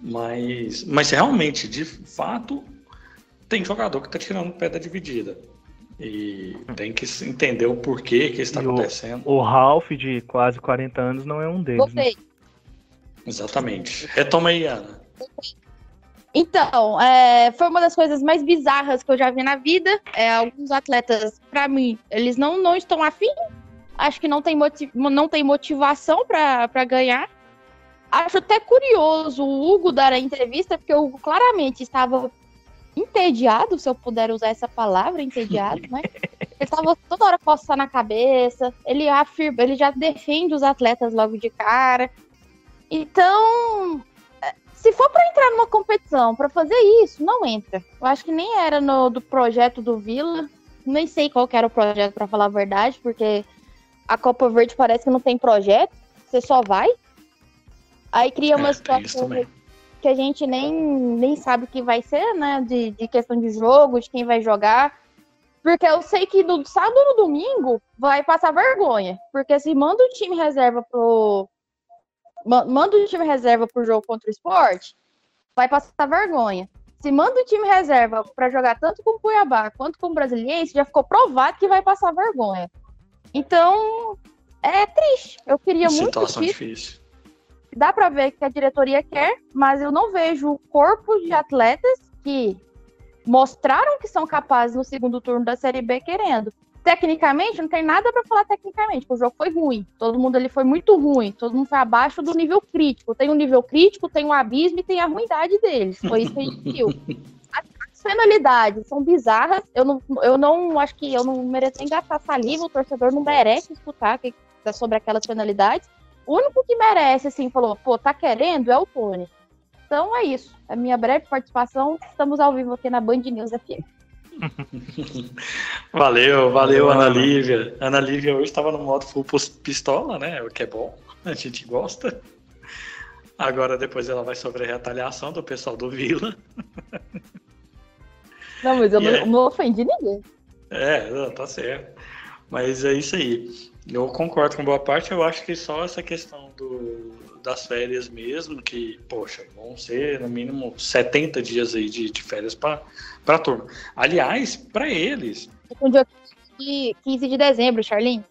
Mas, mas realmente, de fato, tem jogador que está tirando o pé da dividida. E tem que entender o porquê que está acontecendo. O, o Ralph, de quase 40 anos, não é um deles. Né? Exatamente. Retoma aí, Ana. Então, é, foi uma das coisas mais bizarras que eu já vi na vida. É, alguns atletas, para mim, eles não, não estão afim. Acho que não tem, motiv não tem motivação para ganhar. Acho até curioso o Hugo dar a entrevista, porque o Hugo claramente estava entediado, se eu puder usar essa palavra, entediado, né? Ele tava toda hora coçando na cabeça, ele afirma, ele já defende os atletas logo de cara. Então, se for para entrar numa competição, para fazer isso, não entra. Eu acho que nem era no do projeto do Vila, nem sei qual era o projeto para falar a verdade, porque a Copa Verde parece que não tem projeto, você só vai. Aí cria uma é, situação que a gente nem, nem sabe o que vai ser, né? De, de questão de jogo, de quem vai jogar. Porque eu sei que no sábado e no domingo vai passar vergonha. Porque se manda o time reserva pro. Manda o time reserva pro jogo contra o esporte, vai passar vergonha. Se manda o time reserva para jogar tanto com o Cuiabá quanto com o Brasiliense, já ficou provado que vai passar vergonha. Então, é triste. Eu queria Situação muito. Situação difícil. Dá para ver que a diretoria quer, mas eu não vejo o corpo de atletas que mostraram que são capazes no segundo turno da Série B querendo. Tecnicamente, não tem nada para falar tecnicamente, o jogo foi ruim. Todo mundo ali foi muito ruim, todo mundo foi abaixo do nível crítico. Tem um nível crítico, tem um abismo e tem a ruindade deles. Foi isso que a gente viu. As penalidades são bizarras. Eu não, eu não acho que eu não mereço nem gastar saliva, o torcedor não merece escutar que, sobre aquelas penalidades. O único que merece, assim, falou, pô, tá querendo é o Tony. Então é isso. A minha breve participação. Estamos ao vivo aqui na Band News FM. valeu, valeu, Ana Lívia. Ana Lívia hoje estava no modo full pistola, né? O que é bom, a gente gosta. Agora depois ela vai sobre a retaliação do pessoal do Vila. Não, mas eu não, é... não ofendi ninguém. É, tá certo. Mas é isso aí. Eu concordo com boa parte. Eu acho que só essa questão do, das férias mesmo, que, poxa, vão ser no mínimo 70 dias aí de, de férias para a turma. Aliás, para eles. Um dia 15 de dezembro, Charlene.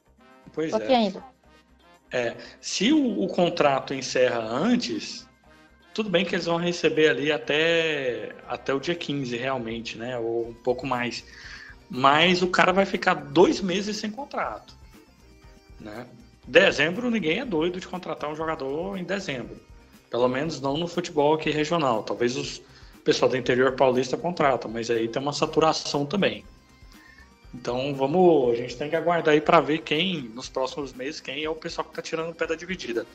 Pois Tô é. ainda. É, se o, o, contrato encerra antes, tudo bem que eles vão receber ali até, até o dia 15, realmente, né? Ou um pouco mais. Mas o cara vai ficar dois meses sem contrato. Né? Dezembro, ninguém é doido de contratar um jogador em dezembro. Pelo menos não no futebol aqui regional. Talvez os pessoal do interior paulista contrata, mas aí tem uma saturação também. Então vamos, a gente tem que aguardar aí para ver quem nos próximos meses quem é o pessoal que está tirando o pé da dividida.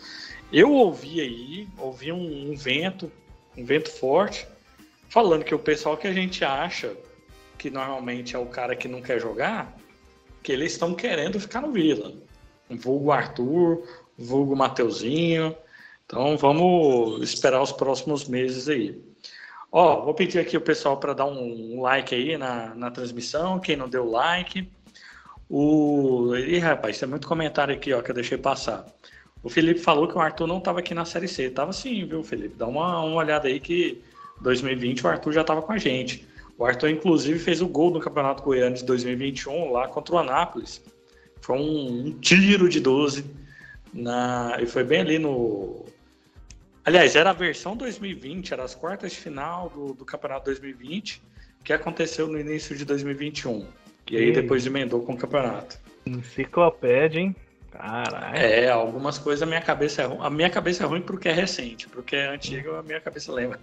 Eu ouvi aí, ouvi um, um, vento, um vento forte, falando que o pessoal que a gente acha que normalmente é o cara que não quer jogar, que eles estão querendo ficar no Vila vulgo Arthur, vulgo Mateuzinho. Então vamos esperar os próximos meses aí. Ó, vou pedir aqui o pessoal para dar um like aí na, na transmissão, quem não deu like. O. Ih, rapaz, tem muito comentário aqui, ó, que eu deixei passar. O Felipe falou que o Arthur não estava aqui na Série C. Tava sim, viu, Felipe? Dá uma, uma olhada aí que 2020 o Arthur já estava com a gente. O Arthur, inclusive, fez o gol no Campeonato Goiano de 2021 lá contra o Anápolis. Foi um, um tiro de 12. Na, e foi bem ali no. Aliás, era a versão 2020, era as quartas de final do, do Campeonato 2020, que aconteceu no início de 2021. E aí depois emendou com o campeonato. Enciclopédia, hein? Caralho. É, algumas coisas a minha cabeça é ruim. A minha cabeça é ruim porque é recente, porque é antigo a minha cabeça lembra.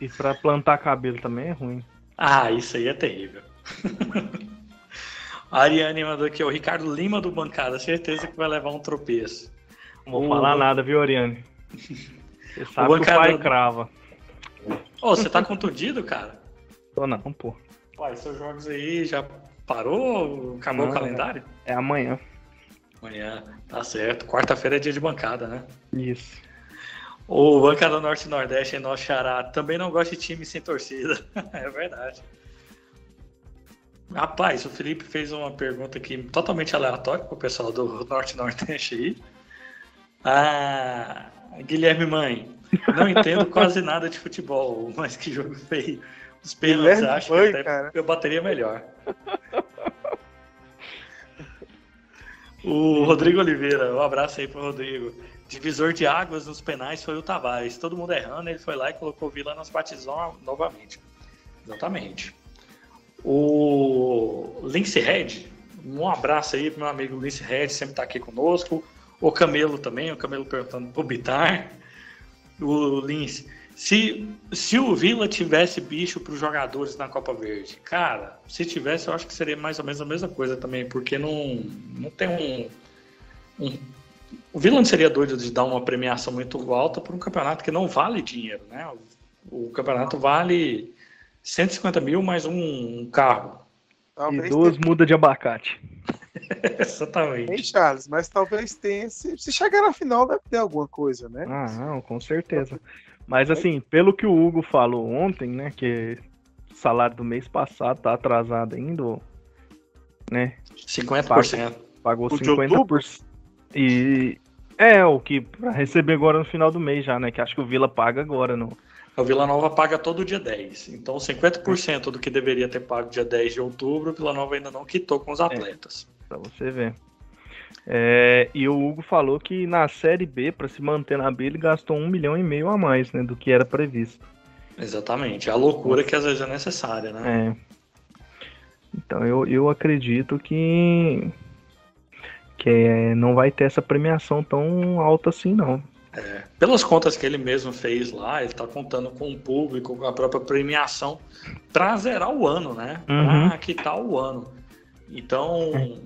E pra plantar cabelo também é ruim. Ah, isso aí é terrível. A Ariane mandou aqui, o Ricardo Lima do Bancada, certeza que vai levar um tropeço. Não vou falar nada, viu, Ariane? Você sabe o, bancada... que o pai crava. Ô, oh, você tá contundido, cara? Tô não, pô. Uai, seus jogos aí já parou? Acabou não, o calendário? É amanhã. Amanhã, tá certo. Quarta-feira é dia de bancada, né? Isso. O Bancada Norte e Nordeste é nosso xará. Também não gosta de time sem torcida. é verdade. Rapaz, o Felipe fez uma pergunta aqui totalmente aleatória para o pessoal do Norte Nordeste aí. Ah, Guilherme Mãe, não entendo quase nada de futebol, mas que jogo feio. Os pênaltis, acho que até cara. eu bateria melhor. O Rodrigo Oliveira, um abraço aí pro Rodrigo. Divisor de águas nos penais foi o Tavares. Todo mundo errando, ele foi lá e colocou o Vila nas batizão novamente. Exatamente. O Lince Red, um abraço aí pro meu amigo Lince Red, sempre tá aqui conosco. O Camelo também, o Camelo perguntando pro Bitar. O Lince, se, se o Vila tivesse bicho para os jogadores na Copa Verde, cara, se tivesse, eu acho que seria mais ou menos a mesma coisa também, porque não, não tem um, um o Vila não seria doido de dar uma premiação muito alta para um campeonato que não vale dinheiro, né? O, o campeonato vale 150 mil mais um carro. Talvez e duas tenha... mudas de abacate. Exatamente. Hein, Charles, mas talvez tenha. Se, se chegar na final, deve ter alguma coisa, né? Ah, não, com certeza. Mas assim, pelo que o Hugo falou ontem, né? Que o salário do mês passado tá atrasado ainda, né? 50%. Pagou, pagou 50%. E é o que para receber agora no final do mês já, né? Que acho que o Vila paga agora no O Vila Nova paga todo dia 10. Então, 50% do que deveria ter pago dia 10 de outubro, o Vila Nova ainda não quitou com os é, atletas. É, para você ver. É, e o Hugo falou que na Série B, para se manter na B, ele gastou um milhão e meio a mais né, do que era previsto. Exatamente. É a loucura que às vezes é necessária, né? É. Então eu, eu acredito que, que é, não vai ter essa premiação tão alta assim, não. É, pelas contas que ele mesmo fez lá, ele está contando com o público, com a própria premiação, para zerar o ano, né? Uhum. Para quitar o ano. Então,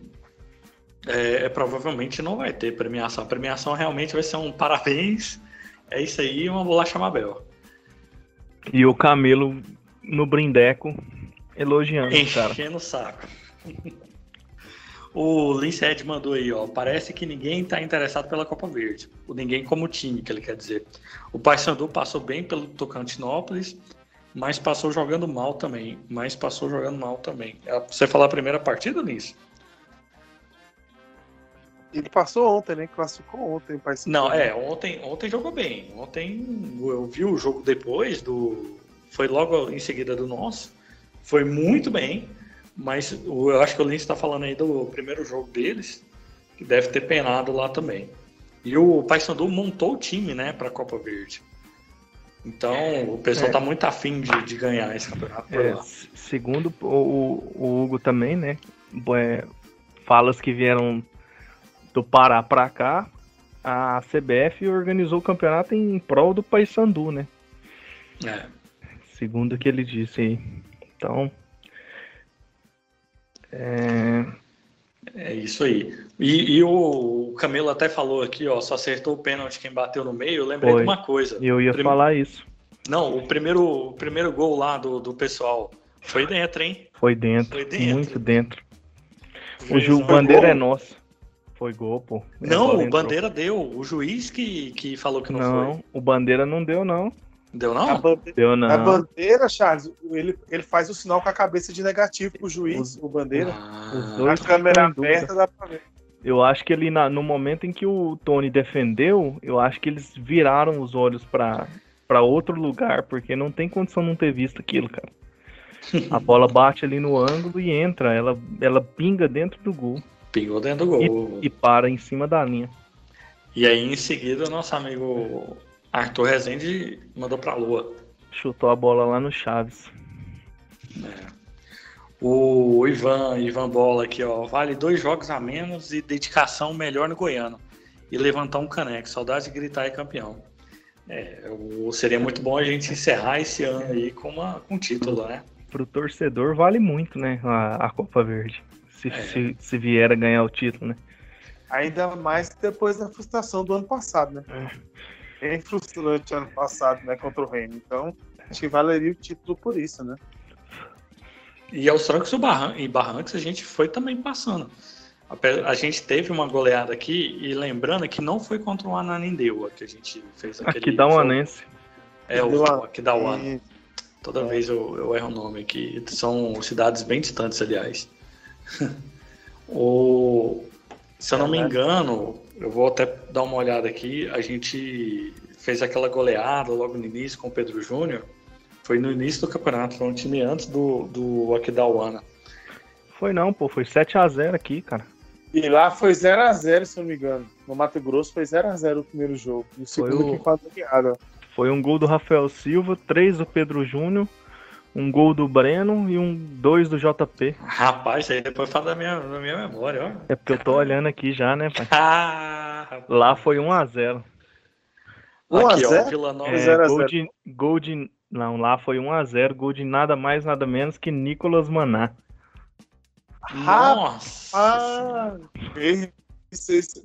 é, é, provavelmente não vai ter premiação. A premiação realmente vai ser um parabéns, é isso aí, uma bolacha Mabel. E o Camelo no brindeco elogiando, Enchendo o saco. O Lince mandou aí, ó. Parece que ninguém está interessado pela Copa Verde. O ninguém como time, que ele quer dizer. O Paysandu passou bem pelo Tocantinópolis, mas passou jogando mal também. Mas passou jogando mal também. É, você falar a primeira partida, nisso? Ele passou ontem, né? Classificou ontem. Não, é, ontem, ontem jogou bem. Ontem eu vi o jogo depois do. Foi logo em seguida do nosso. Foi muito bem. Mas eu acho que o Lince está falando aí do primeiro jogo deles, que deve ter penado lá também. E o Paysandu montou o time, né, para a Copa Verde. Então o pessoal está é. muito afim de, de, ganhar esse campeonato é, Segundo o, o, Hugo também, né? É, falas que vieram do Pará para cá, a CBF organizou o campeonato em prol do Paysandu, né? É. Segundo o que ele disse aí. Então, é, é isso aí. E, e, o Camilo até falou aqui, ó, só acertou o pênalti quem bateu no meio. Eu lembrei Foi. de uma coisa. Eu ia Prim... falar isso. Não, o primeiro, o primeiro gol lá do, do pessoal foi dentro, hein? Foi dentro. Foi dentro. Muito dentro. O Ju Bandeira é nosso. Foi gol, pô. Não, o Bandeira deu. O juiz que, que falou que não, não foi. o Bandeira não deu, não. Deu não? A bandeira, Deu não. A bandeira, Charles, ele, ele faz o sinal com a cabeça de negativo pro juiz, o bandeira. Ah, Os dois a câmera aberta dá pra ver. Eu acho que ele, no momento em que o Tony defendeu, eu acho que eles viraram os olhos para outro lugar, porque não tem condição de não ter visto aquilo, cara. A bola bate ali no ângulo e entra, ela, ela pinga dentro do gol. Pingou dentro do gol. E, e para em cima da linha. E aí, em seguida, o nosso amigo Arthur Rezende mandou pra lua. Chutou a bola lá no Chaves. É. O Ivan, Ivan Bola aqui, ó. Vale dois jogos a menos e dedicação melhor no Goiano. E levantar um caneco. Saudade de gritar e campeão. É, seria muito bom a gente encerrar esse ano aí com, uma, com um título, né? Pro torcedor vale muito, né? A, a Copa Verde. Se, é. se, se, vier a ganhar o título, né? Ainda mais depois da frustração do ano passado, né? É bem frustrante ano passado, né, contra o Reino. Então, acho que valeria o título por isso, né? E aos trancos e barrancos a gente foi também passando. A gente teve uma goleada aqui, e lembrando que não foi contra o Ananindeua que a gente fez aquele. Aqui dá um anense. É, o aqui ano. Toda é. vez eu, eu erro o nome aqui. São cidades bem distantes, aliás. o, se eu não me engano, eu vou até dar uma olhada aqui. A gente fez aquela goleada logo no início com o Pedro Júnior. Foi no início do campeonato, foi um time antes do, do Aquidauana. Foi não, pô, foi 7x0 aqui, cara. E lá foi 0x0, se eu não me engano. No Mato Grosso foi 0x0 o primeiro jogo. No segundo foi o... Foi um gol do Rafael Silva, três do Pedro Júnior, um gol do Breno e um dois do JP. Rapaz, isso aí depois fala da minha, da minha memória, ó. É porque eu tô olhando aqui já, né, pai? Ah, Lá foi 1x0. 1x0? Vila Nova. É, gol, de, gol de. Não, lá foi 1x0, gol de nada mais, nada menos que Nicolas Maná. Nossa! Ah,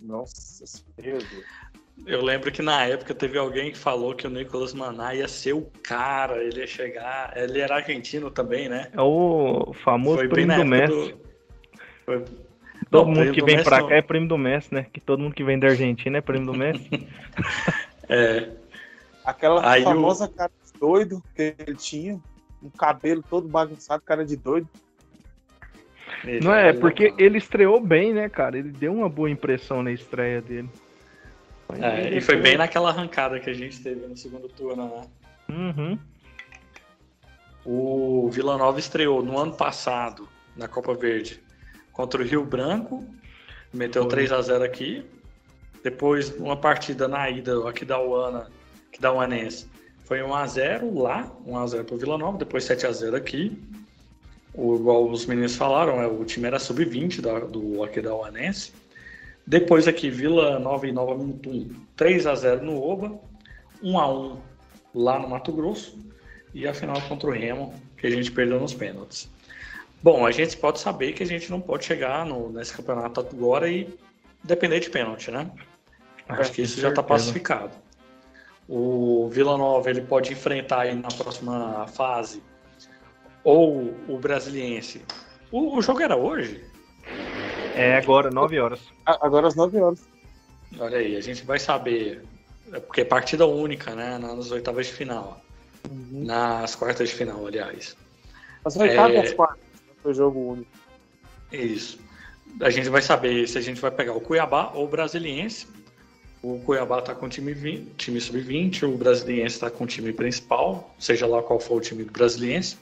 Nossa, meu Deus. Eu lembro que na época teve alguém que falou que o Nicolas Maná ia ser o cara, ele ia chegar. Ele era argentino também, né? É o famoso Foi primo do Messi. Do... Foi... Todo não, mundo que vem pra cá é primo do Messi, né? Que todo mundo que vem da Argentina é primo do Messi. é. Aquela Aí famosa o... cara de doido que ele tinha, um cabelo todo bagunçado, cara de doido. Ele não é, porque ele estreou bem, né, cara? Ele deu uma boa impressão na estreia dele. É, e foi bem naquela arrancada que a gente teve no segundo turno, né? Uhum. O Vila Nova estreou no ano passado, na Copa Verde, contra o Rio Branco, meteu Foi. 3 a 0 aqui. Depois, uma partida na ida aqui da Uana, que da Uanense, foi 1 a 0 lá, 1 a 0 para o Vila Nova, depois 7 a 0 aqui. O, igual os meninos falaram, é, o time era sub-20 do aqui da Uanense. Depois aqui, Vila Nova e Nova Mutum, 3 a 0 no Oba, 1 a 1 lá no Mato Grosso e a final contra o Remo, que a gente perdeu nos pênaltis. Bom, a gente pode saber que a gente não pode chegar no, nesse campeonato agora e depender de pênalti, né? Acho que isso já está pacificado. O Vila Nova ele pode enfrentar aí na próxima fase ou o Brasiliense. O, o jogo era hoje? É agora, 9 horas. Agora às 9 horas. Olha aí, a gente vai saber. É porque é partida única, né? Nas oitavas de final. Uhum. Nas quartas de final, aliás. As oitavas é... e as quartas. Foi jogo único. Isso. A gente vai saber se a gente vai pegar o Cuiabá ou o Brasiliense. O Cuiabá está com o time, time sub-20, o Brasiliense está com o time principal, seja lá qual for o time do Brasiliense.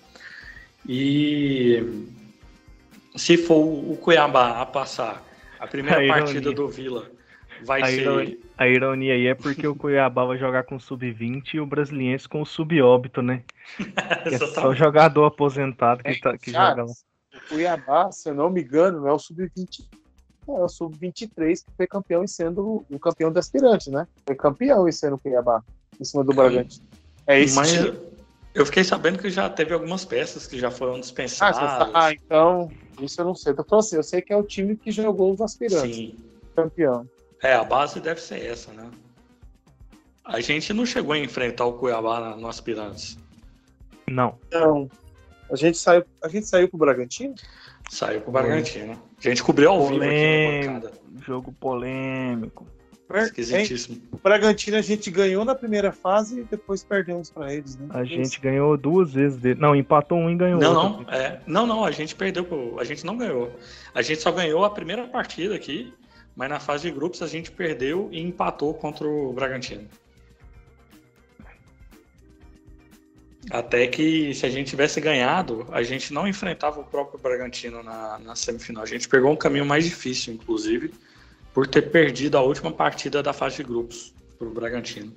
E se for o Cuiabá a passar a primeira a partida do Vila, vai a ser. Ironia, a ironia aí é porque o Cuiabá vai jogar com o sub-20 e o Brasiliense com o sub-óbito, né? é só jogador aposentado que, tá, que joga lá. O Cuiabá, se eu não me engano, não é o sub-20 é o Sub-23 que foi campeão e sendo o campeão do aspirante, né? Foi campeão e sendo o Cuiabá, em cima do Bragantino. É isso. Mas eu fiquei sabendo que já teve algumas peças que já foram dispensadas. Ah, ah então, isso eu não sei. Eu tô falando assim, eu sei que é o time que jogou os aspirantes. Sim. Campeão. É, a base deve ser essa, né? A gente não chegou a enfrentar o Cuiabá no aspirantes. Não. Não. A gente saiu, a gente saiu pro Bragantino? Saiu pro Bragantino. A gente cobriu ao vivo aqui na bancada. Jogo polêmico. Esquisitíssimo. O Bragantino a gente ganhou na primeira fase e depois perdemos para eles, né? A gente ganhou duas vezes dele. Não, empatou um e ganhou não, outro. Não, é, não, não, a gente perdeu, a gente não ganhou. A gente só ganhou a primeira partida aqui, mas na fase de grupos a gente perdeu e empatou contra o Bragantino. Até que se a gente tivesse ganhado, a gente não enfrentava o próprio Bragantino na, na semifinal. A gente pegou um caminho mais difícil, inclusive, por ter perdido a última partida da fase de grupos para o Bragantino.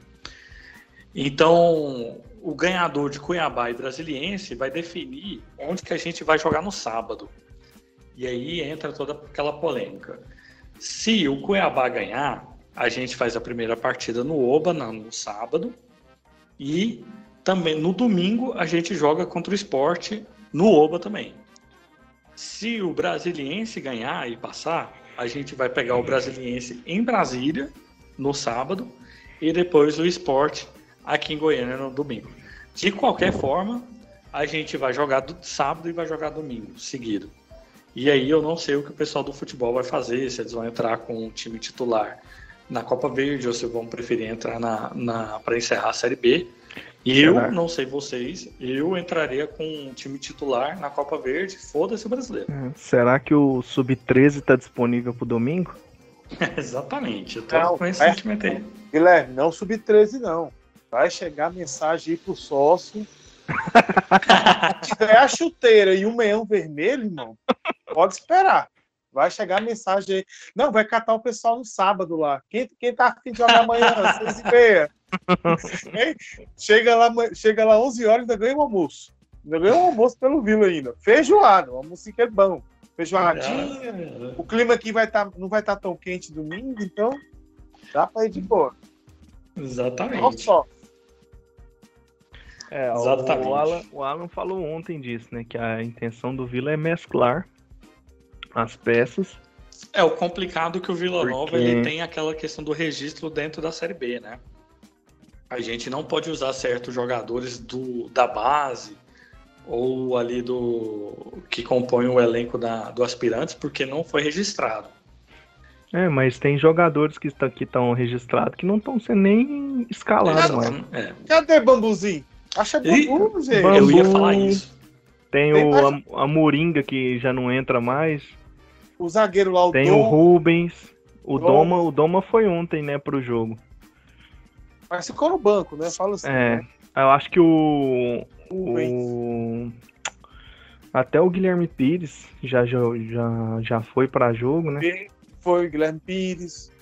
Então, o ganhador de Cuiabá e Brasiliense vai definir onde que a gente vai jogar no sábado. E aí entra toda aquela polêmica. Se o Cuiabá ganhar, a gente faz a primeira partida no Oba no sábado e também no domingo a gente joga contra o esporte no Oba também. Se o Brasiliense ganhar e passar, a gente vai pegar o Brasiliense em Brasília no sábado e depois o esporte aqui em Goiânia no domingo. De qualquer forma, a gente vai jogar do sábado e vai jogar domingo seguido. E aí eu não sei o que o pessoal do futebol vai fazer, se eles vão entrar com o time titular na Copa Verde ou se vão preferir entrar na, na para encerrar a Série B. Eu, Será? não sei vocês, eu entraria com um time titular na Copa Verde, foda-se o brasileiro. É, será que o Sub-13 está disponível para o domingo? Exatamente, eu tô não, com esse é, sentimento aí. Guilherme, não Sub-13 não. Vai chegar mensagem aí pro sócio. Se tiver a chuteira e um meião vermelho, irmão, pode esperar. Vai chegar a mensagem aí. Não, vai catar o pessoal no sábado lá. Quem, quem tá afim de jogar amanhã, seis e meia? Chega, lá, chega lá 11 horas e ainda ganha o um almoço. Ainda ganha um almoço pelo Vila ainda. Feijoada, o almoço que é bom. Feijoadinha. O clima aqui vai tá, não vai estar tá tão quente domingo, então dá pra ir de boa. Exatamente. Não só. É, Exatamente. O, Alan, o Alan falou ontem disso, né? Que a intenção do Vila é mesclar as peças. É, o complicado é que o Vila Porque... Nova ele tem aquela questão do registro dentro da Série B, né? A gente não pode usar certos jogadores do, da base ou ali do que compõem o elenco da, do aspirantes porque não foi registrado. É, mas tem jogadores que estão registrados que não estão sendo nem escalados. É, é. Cadê Bambuzinho? Acha bambu, gente. Eu ia falar isso. Tem, tem o a, a, Moringa que já não entra mais. O zagueiro lá, o Tem Dom. o Rubens. O Doma, o Doma foi ontem, né, pro jogo. Mas ficou no banco, né? Fala assim. É, né? eu acho que o. o até o Guilherme Pires já, já, já foi para jogo, né? Foi o Guilherme Pires.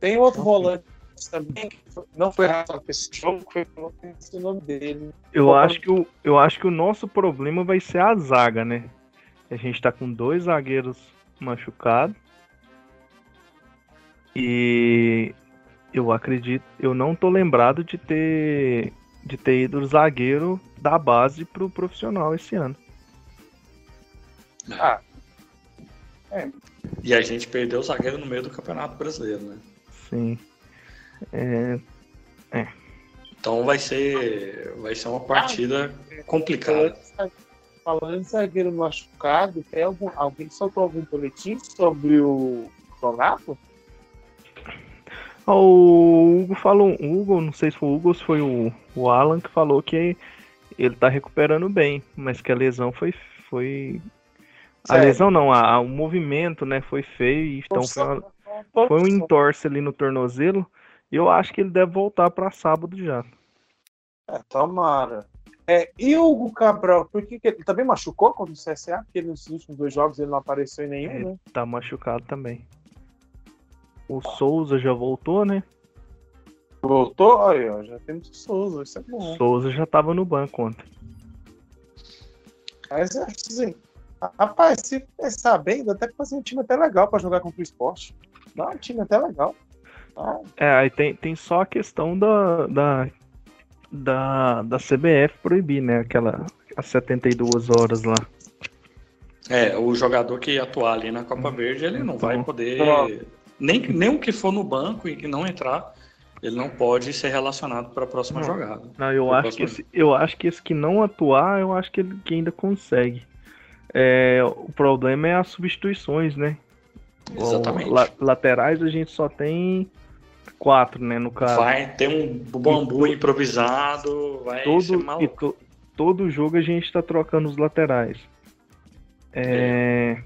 Tem outro volante também que não foi para esse jogo, foi o nome dele. Eu acho, que o, eu acho que o nosso problema vai ser a zaga, né? A gente tá com dois zagueiros machucados. E eu acredito, eu não tô lembrado de ter de ter ido o zagueiro da base pro profissional esse ano. Ah. É. E a gente perdeu o zagueiro no meio do Campeonato Brasileiro, né? Sim. É. é. Então vai ser, vai ser uma partida ah, complicada. Falando em zagueiro machucado, tem algum, alguém soltou algum boletim sobre o Donato? O Hugo falou, Hugo, não sei se foi o Hugo ou se foi o, o Alan que falou que ele tá recuperando bem, mas que a lesão foi. foi... A lesão não, a, a, o movimento, né, foi feio, então foi, uma, foi um entorse ali no tornozelo. E eu acho que ele deve voltar para sábado já. É, tomara. É, e o Hugo Cabral, por que, que ele também machucou contra o CSA? Porque nos últimos dois jogos ele não apareceu em nenhum, ele né? Tá machucado também. O Souza já voltou, né? Voltou? Aí, ó, já temos o Souza, isso é bom. Souza já tava no banco ontem. Mas assim, rapaz, se pensar bem, dá até pra fazer um time até legal pra jogar contra o esporte. Dá um time até legal. Ah. É, aí tem, tem só a questão da, da, da, da CBF proibir, né? Aquela as 72 horas lá. É, o jogador que atuar ali na Copa Verde, ele não vai poder nem, nem o que for no banco e que não entrar, ele não pode ser relacionado para a próxima não. jogada. Não, eu acho, que esse, eu acho que esse que não atuar, eu acho que ele que ainda consegue. É, o problema é as substituições, né? Exatamente. La, laterais a gente só tem quatro, né? No caso. Vai ter um bambu improvisado, vai todo, ser maluco. E to, todo jogo a gente está trocando os laterais. É...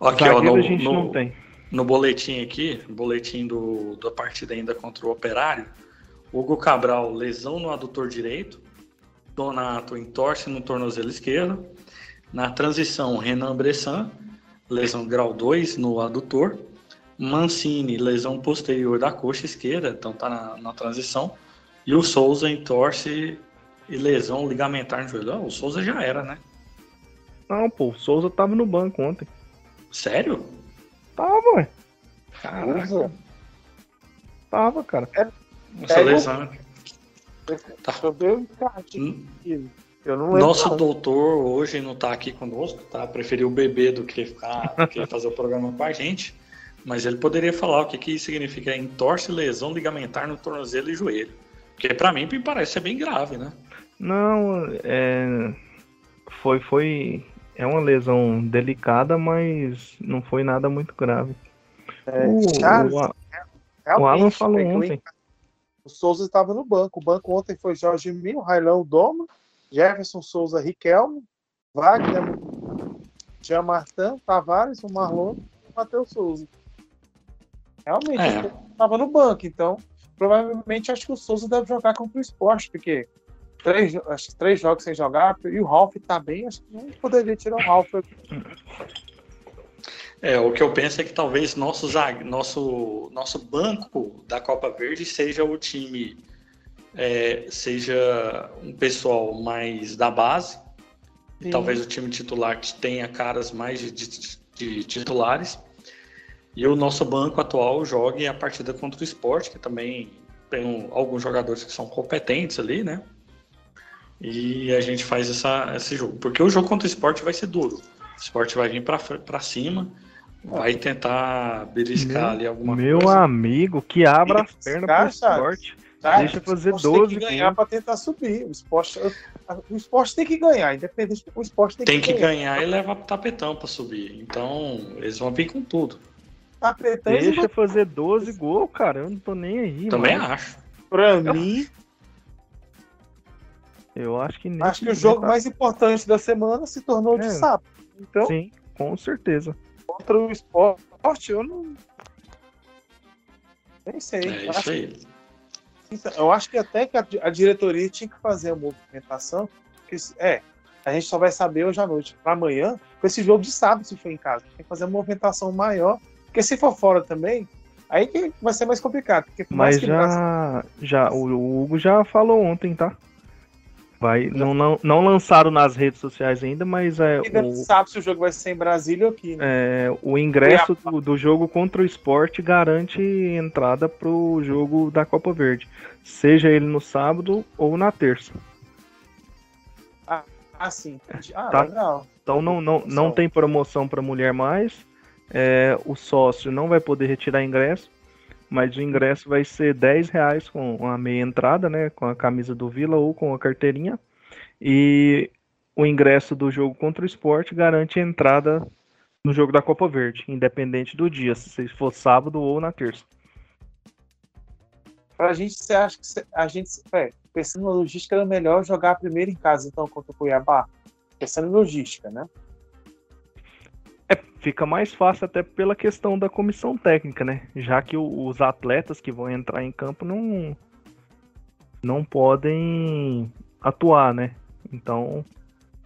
Aqui, ó, no, a gente no, não tem no boletim aqui, boletim do, da partida ainda contra o Operário, Hugo Cabral, lesão no adutor direito, Donato entorse no tornozelo esquerdo, na transição, Renan Bressan, lesão grau 2 no adutor, Mancini, lesão posterior da coxa esquerda, então tá na, na transição, e o Souza entorse e lesão ligamentar no joelho. Ah, o Souza já era, né? Não, pô, o Souza tava no banco ontem. Sério? Tava, ué. Caraca. Tava, cara. É, Nossa, lesão. Tá. Hum. Eu não Nosso doutor hoje não tá aqui conosco, tá? Preferiu beber do que ficar, do que fazer o programa com a gente. Mas ele poderia falar o que, que significa entorse lesão ligamentar no tornozelo e joelho. Porque para mim me parece ser bem grave, né? Não, é... foi, foi é uma lesão delicada, mas não foi nada muito grave. É, o, Charles, o, o Alan falou ontem. O Souza estava no banco. O banco ontem foi Jorge Mil, Railão Doma, Jefferson Souza Riquelme, Wagner, Jean Martin, Tavares, o Marlon e o Matheus Souza. Realmente, é. estava no banco, então provavelmente acho que o Souza deve jogar contra o esporte, porque três, acho que três jogos sem jogar, e o Ralph tá bem, acho que não poderia tirar o Ralph. É, o que eu penso é que talvez nosso, nosso, nosso banco da Copa Verde seja o time, é, seja um pessoal mais da base, e talvez o time titular que tenha caras mais de, de, de, titulares, e o nosso banco atual jogue a partida contra o esporte, que também tem um, alguns jogadores que são competentes ali, né? E a gente faz essa, esse jogo. Porque o jogo contra o esporte vai ser duro. O esporte vai vir para cima, vai tentar beliscar meu, ali alguma meu coisa. Meu amigo, que abra as pernas para o esporte. Cara, Deixa fazer 12 tem que ganhar para tentar subir. O esporte, o esporte tem que ganhar, independente do esporte tem, tem que, que ganhar. ganhar e levar para tapetão para subir. Então, eles vão vir com tudo. Tapetão Deixa fazer 12 gols, cara. Eu não tô nem aí. Também mano. acho. Para mim, eu acho que Acho que o jogo tá... mais importante da semana se tornou é, de sábado. Então, sim, com certeza. Contra o esporte, eu não. Nem sei. É isso aí. Então, eu acho que até que a, a, diretoria tinha que fazer a movimentação. Que, é, a gente só vai saber hoje à noite para amanhã, com esse jogo de sábado, se for em casa. Tem que fazer uma movimentação maior, porque se for fora também, aí que vai ser mais complicado. Mas já, já o, o Hugo já falou ontem, tá? Vai, não, não, não lançaram nas redes sociais ainda, mas é. o, sabe se o jogo vai ser em Brasília ou aqui. Né? É, o ingresso do, do, jogo contra o esporte garante entrada pro jogo da Copa Verde. Seja ele no sábado ou na terça. Ah, ah sim. Ah, tá? legal. Então não, não, não tem promoção para mulher mais. É, o sócio não vai poder retirar ingresso mas o ingresso vai ser 10 reais com a meia entrada, né? Com a camisa do Vila ou com a carteirinha. E o ingresso do jogo contra o esporte garante a entrada no jogo da Copa Verde, independente do dia, se for sábado ou na terça. Pra gente, você acha que a gente, é, pensando na logística, era melhor jogar primeiro em casa, então, contra o Cuiabá? Pensando em logística, né? É, fica mais fácil até pela questão da comissão técnica, né? Já que o, os atletas que vão entrar em campo não não podem atuar, né? Então,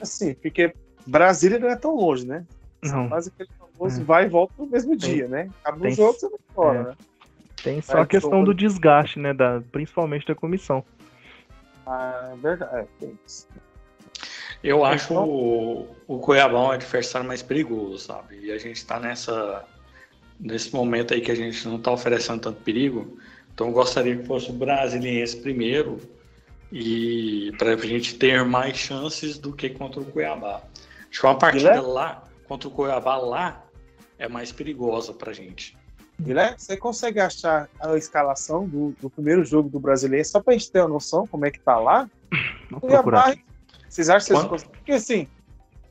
assim, porque Brasília não é tão longe, né? Não. Faz aquele famoso é. vai e volta no mesmo tem, dia, né? Acaba o jogo, você vai embora, é. né? Tem só a questão do desgaste, né? Da, principalmente da comissão. Ah, é verdade. É, tem isso. Eu acho o, o Cuiabá um adversário mais perigoso, sabe? E a gente está nessa nesse momento aí que a gente não está oferecendo tanto perigo. Então eu gostaria que fosse o Brasiliense primeiro e para a gente ter mais chances do que contra o Cuiabá. Acho que uma partida lá contra o Cuiabá lá é mais perigosa para a gente. Guilherme, você consegue achar a escalação do, do primeiro jogo do Brasileiro só para a gente ter uma noção como é que tá lá? Não Cuiabá, vocês acham que vocês conseguem? Porque assim,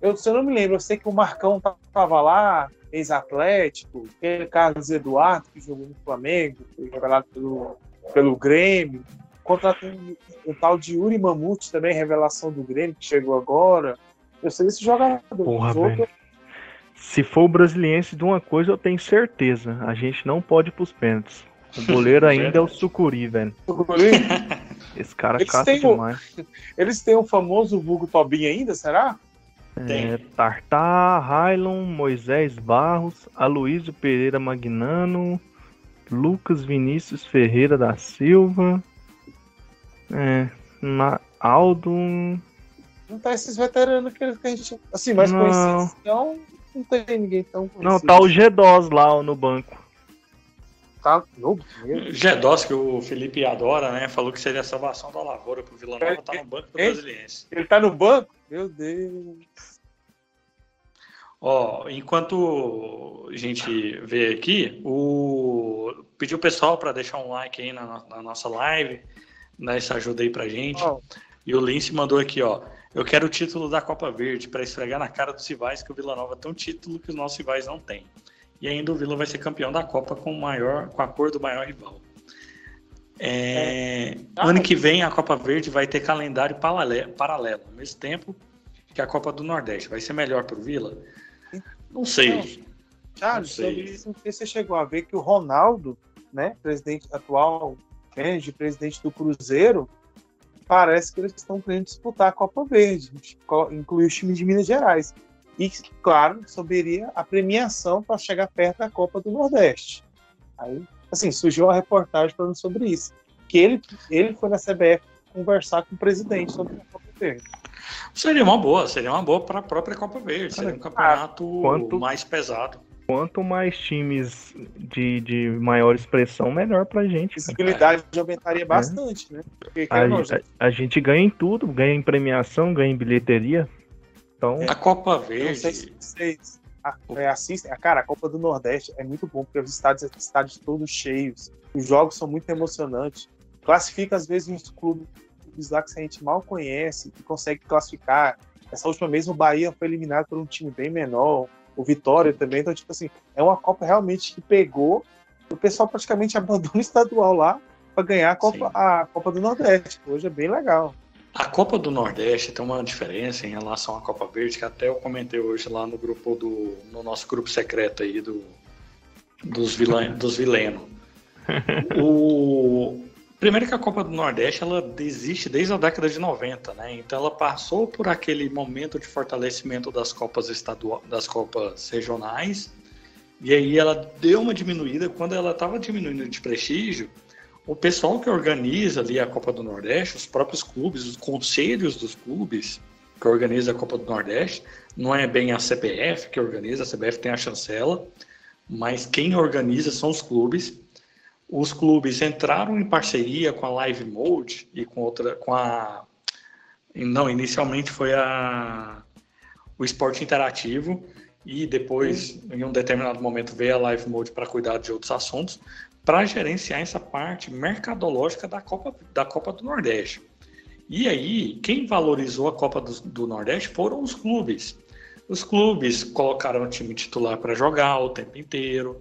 eu, se eu não me lembro, eu sei que o Marcão tava lá, ex-atlético, aquele Carlos Eduardo, que jogou no Flamengo, foi revelado pelo, pelo Grêmio. Contratou um, um, tal de Yuri Mamute também, revelação do Grêmio, que chegou agora. Eu sei esse jogador. Porra, outros... Se for o brasiliense de uma coisa, eu tenho certeza. A gente não pode ir pros pênaltis. O goleiro ainda é o Sucuri, velho. Sucuri? Esse cara eles caça demais. O, eles têm o famoso vulgo Tobinho ainda, será? É, Tartar, Railon, Moisés Barros, Aloysio Pereira Magnano, Lucas Vinícius Ferreira da Silva, é, Na, Aldo. Não tá esses veteranos que a gente. Assim, mais não. conhecidos. Então, não tem ninguém tão conhecido. Não, tá o G2 lá no banco. Tá novo Gedós, que o Felipe adora, né? Falou que seria a salvação da lavoura pro Vila Nova, tá no banco do Brasiliense. Ele tá no banco? Meu Deus. Ó, enquanto a gente vê aqui, o pediu o pessoal para deixar um like aí na, na, nossa live, dar essa ajuda aí pra gente. Oh. E o Lince mandou aqui, ó. Eu quero o título da Copa Verde para esfregar na cara dos rivais que o Vila Nova tem um título que os nossos rivais não têm e ainda o Vila vai ser campeão da Copa com, maior, com a cor do maior rival. É, é. ano que vem a Copa Verde vai ter calendário paralelo, ao mesmo tempo que a Copa do Nordeste. Vai ser melhor para o Vila? Não sei. Charles, não sei. Isso, não sei se você chegou a ver que o Ronaldo, né, presidente atual, de presidente do Cruzeiro, parece que eles estão querendo disputar a Copa Verde, incluir os times de Minas Gerais. E, claro, subiria a premiação para chegar perto da Copa do Nordeste. Aí, assim, surgiu uma reportagem falando sobre isso. Que ele, ele foi na CBF conversar com o presidente sobre a Copa Verde. Seria uma boa, seria uma boa para a própria Copa Verde. Seria um campeonato quanto, mais pesado. Quanto mais times de, de maior expressão, melhor pra gente. A visibilidade é. aumentaria bastante, né? Porque, a, a, a, gente ganha em tudo, ganha em premiação, ganha em bilheteria. Então, a Copa Verde. Não sei se vocês é, assistem. Cara, a Copa do Nordeste é muito bom, porque os estádios, estádios todos cheios. Os jogos são muito emocionantes. Classifica, às vezes, uns clubes lá que a gente mal conhece, que consegue classificar. Essa última vez o Bahia foi eliminado por um time bem menor, o Vitória também. Então, tipo assim, é uma Copa realmente que pegou. O pessoal praticamente abandona o estadual lá para ganhar a Copa, a Copa do Nordeste. Hoje é bem legal. A Copa do Nordeste tem uma diferença em relação à Copa Verde, que até eu comentei hoje lá no grupo do. no nosso grupo secreto aí do, dos, vilã, dos vilenos. o, Primeiro que a Copa do Nordeste ela existe desde a década de 90, né? Então ela passou por aquele momento de fortalecimento das copas estaduais, das copas regionais, e aí ela deu uma diminuída. Quando ela estava diminuindo de prestígio, o pessoal que organiza ali a Copa do Nordeste, os próprios clubes, os conselhos dos clubes que organiza a Copa do Nordeste, não é bem a CBF que organiza, a CBF tem a chancela, mas quem organiza são os clubes. Os clubes entraram em parceria com a Live Mode e com outra, com a não, inicialmente foi a o esporte interativo e depois em um determinado momento veio a Live Mode para cuidar de outros assuntos para gerenciar essa parte mercadológica da Copa da Copa do Nordeste. E aí, quem valorizou a Copa do, do Nordeste foram os clubes. Os clubes colocaram o time titular para jogar o tempo inteiro,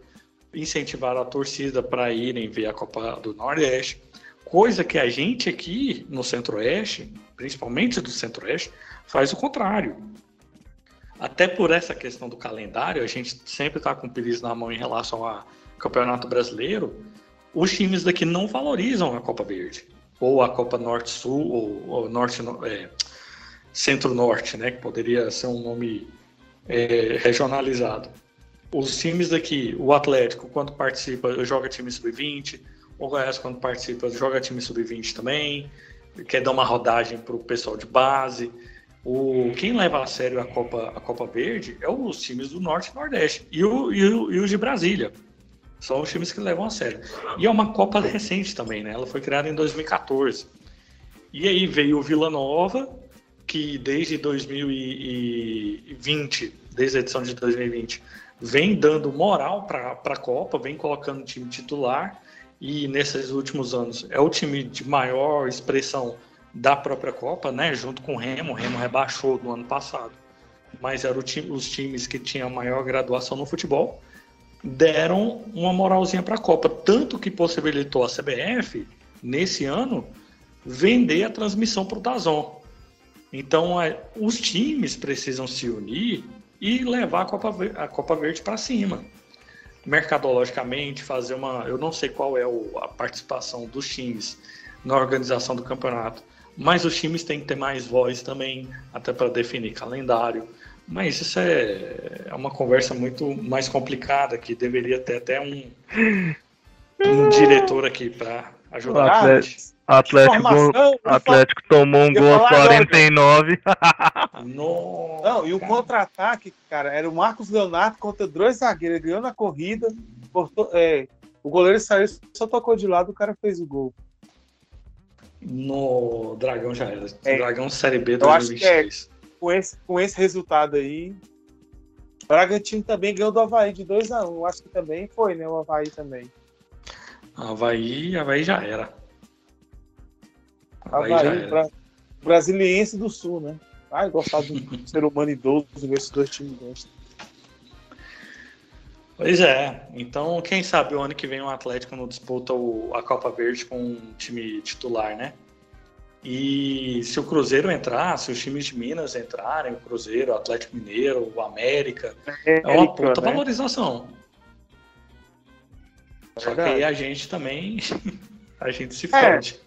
incentivaram a torcida para irem ver a Copa do Nordeste, coisa que a gente aqui no Centro-Oeste, principalmente do Centro-Oeste, faz o contrário. Até por essa questão do calendário, a gente sempre está com o pires na mão em relação ao Campeonato Brasileiro, os times daqui não valorizam a Copa Verde, ou a Copa Norte-Sul, ou, ou Norte, é, Centro-Norte, né, que poderia ser um nome é, regionalizado. Os times daqui, o Atlético, quando participa, joga time sub-20, o Goiás, quando participa, joga time sub-20 também, quer dar uma rodagem para o pessoal de base. O, quem leva a sério a Copa, a Copa Verde é os times do Norte e Nordeste. E, o, e, o, e os de Brasília. São os times que levam a sério. E é uma Copa recente também, né? Ela foi criada em 2014. E aí veio o Vila Nova, que desde 2020, desde a edição de 2020, vem dando moral para a Copa, vem colocando time titular e nesses últimos anos é o time de maior expressão da própria Copa, né? Junto com o Remo, o Remo rebaixou no ano passado, mas eram time, os times que tinham maior graduação no futebol deram uma moralzinha para a Copa, tanto que possibilitou a CBF nesse ano vender a transmissão para o Dazon. Então, é, os times precisam se unir e levar a Copa, a Copa Verde para cima. Mercadologicamente, fazer uma. Eu não sei qual é a participação dos times na organização do campeonato, mas os times têm que ter mais voz também, até para definir calendário. Mas isso é, é uma conversa muito mais complicada, que deveria ter até um, um diretor aqui para ajudar a gente. Atlético, Atlético tomou um gol aos 49. Não, e o contra-ataque, cara, era o Marcos Leonardo contra dois zagueiros. Ele ganhou na corrida. Portou, é, o goleiro saiu, só tocou de lado, o cara fez o gol. No Dragão já era. É, Dragão Série B 2023. É, com, esse, com esse resultado aí. Bragantino também ganhou do Havaí de 2x1. Um. Acho que também foi, né? O Havaí também. Havaí, Havaí já era. Havaí, Bra brasiliense do sul, né? Ai, gostar de um ser humano idoso, ver esses dois times gostam. Pois é, então quem sabe o ano que vem o Atlético não disputa o, a Copa Verde com um time titular, né? E se o Cruzeiro entrar, se os times de Minas entrarem, o Cruzeiro, o Atlético Mineiro, o América, é, é uma puta né? valorização. É Só que aí a gente também, a gente se é. fode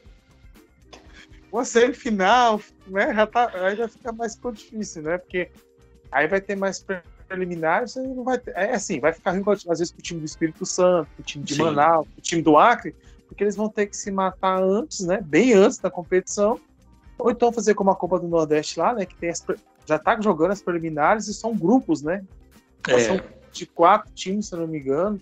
uma semifinal, né? Já tá, aí já fica mais difícil, né? Porque aí vai ter mais preliminares, aí não vai ter, é assim, vai ficar ruim às vezes pro time do Espírito Santo, pro time de Sim. Manaus, pro time do Acre, porque eles vão ter que se matar antes, né? Bem antes da competição. Ou então fazer como a Copa do Nordeste lá, né? Que tem as, já tá jogando as preliminares e são grupos, né? É. São de quatro times, se não me engano.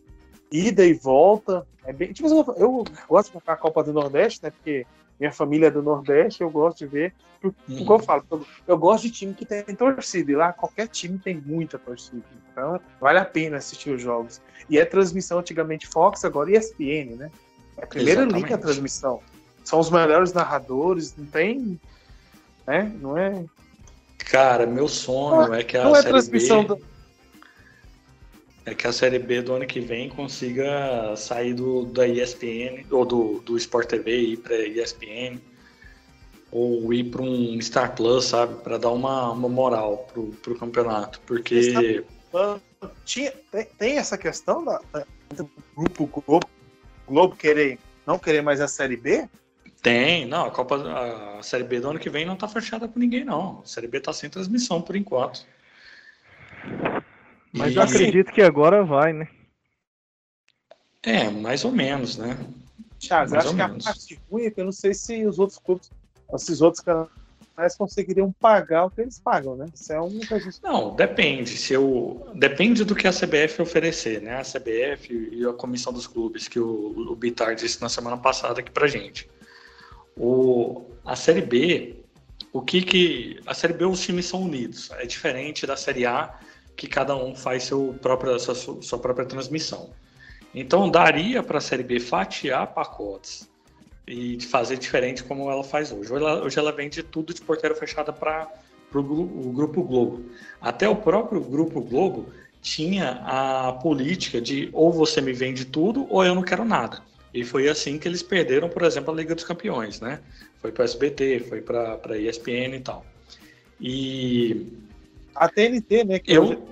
Ida e volta. É bem. Tipo, eu, eu gosto de jogar a Copa do Nordeste, né? Porque minha família é do Nordeste, eu gosto de ver. Porque, uhum. Como eu falo, eu, eu, gosto de time que tem torcida. E lá qualquer time tem muita torcida. Então vale a pena assistir os jogos. E é transmissão antigamente Fox, agora ESPN, né? É a primeira Exatamente. linha a transmissão. São os melhores narradores, não tem. Né? Não é. Cara, meu sonho não, é que a não é transmissão B... do é que a Série B do ano que vem consiga sair do, da ESPN, ou do, do Sport TV e ir para ESPN, ou ir para um Star Plus, sabe? Para dar uma, uma moral pro, pro campeonato. Porque. Tinha, tem, tem essa questão da, da, do grupo Globo, Globo querer não querer mais a Série B? Tem, não, a Copa, a Série B do ano que vem não tá fechada com ninguém, não. A Série B tá sem transmissão por enquanto. Mas e... eu acredito que agora vai, né? É, mais ou menos, né? Mais acho que menos. a parte ruim é que eu não sei se os outros clubes, esses outros canais conseguiriam pagar o que eles pagam, né? Isso é um Não, depende. Se eu... Depende do que a CBF oferecer, né? A CBF e a comissão dos clubes, que o, o Bitar disse na semana passada aqui pra gente. O, a Série B, o que que. A Série B, os times são unidos. É diferente da Série A, que cada um faz seu próprio, sua, sua própria transmissão. Então, daria para a Série B fatiar pacotes e fazer diferente como ela faz hoje. Hoje ela, hoje ela vende tudo de porteira fechada para o Grupo Globo. Até o próprio Grupo Globo tinha a política de ou você me vende tudo ou eu não quero nada. E foi assim que eles perderam, por exemplo, a Liga dos Campeões, né? Foi para SBT, foi para a ESPN e tal. E a TNT, né? Que eu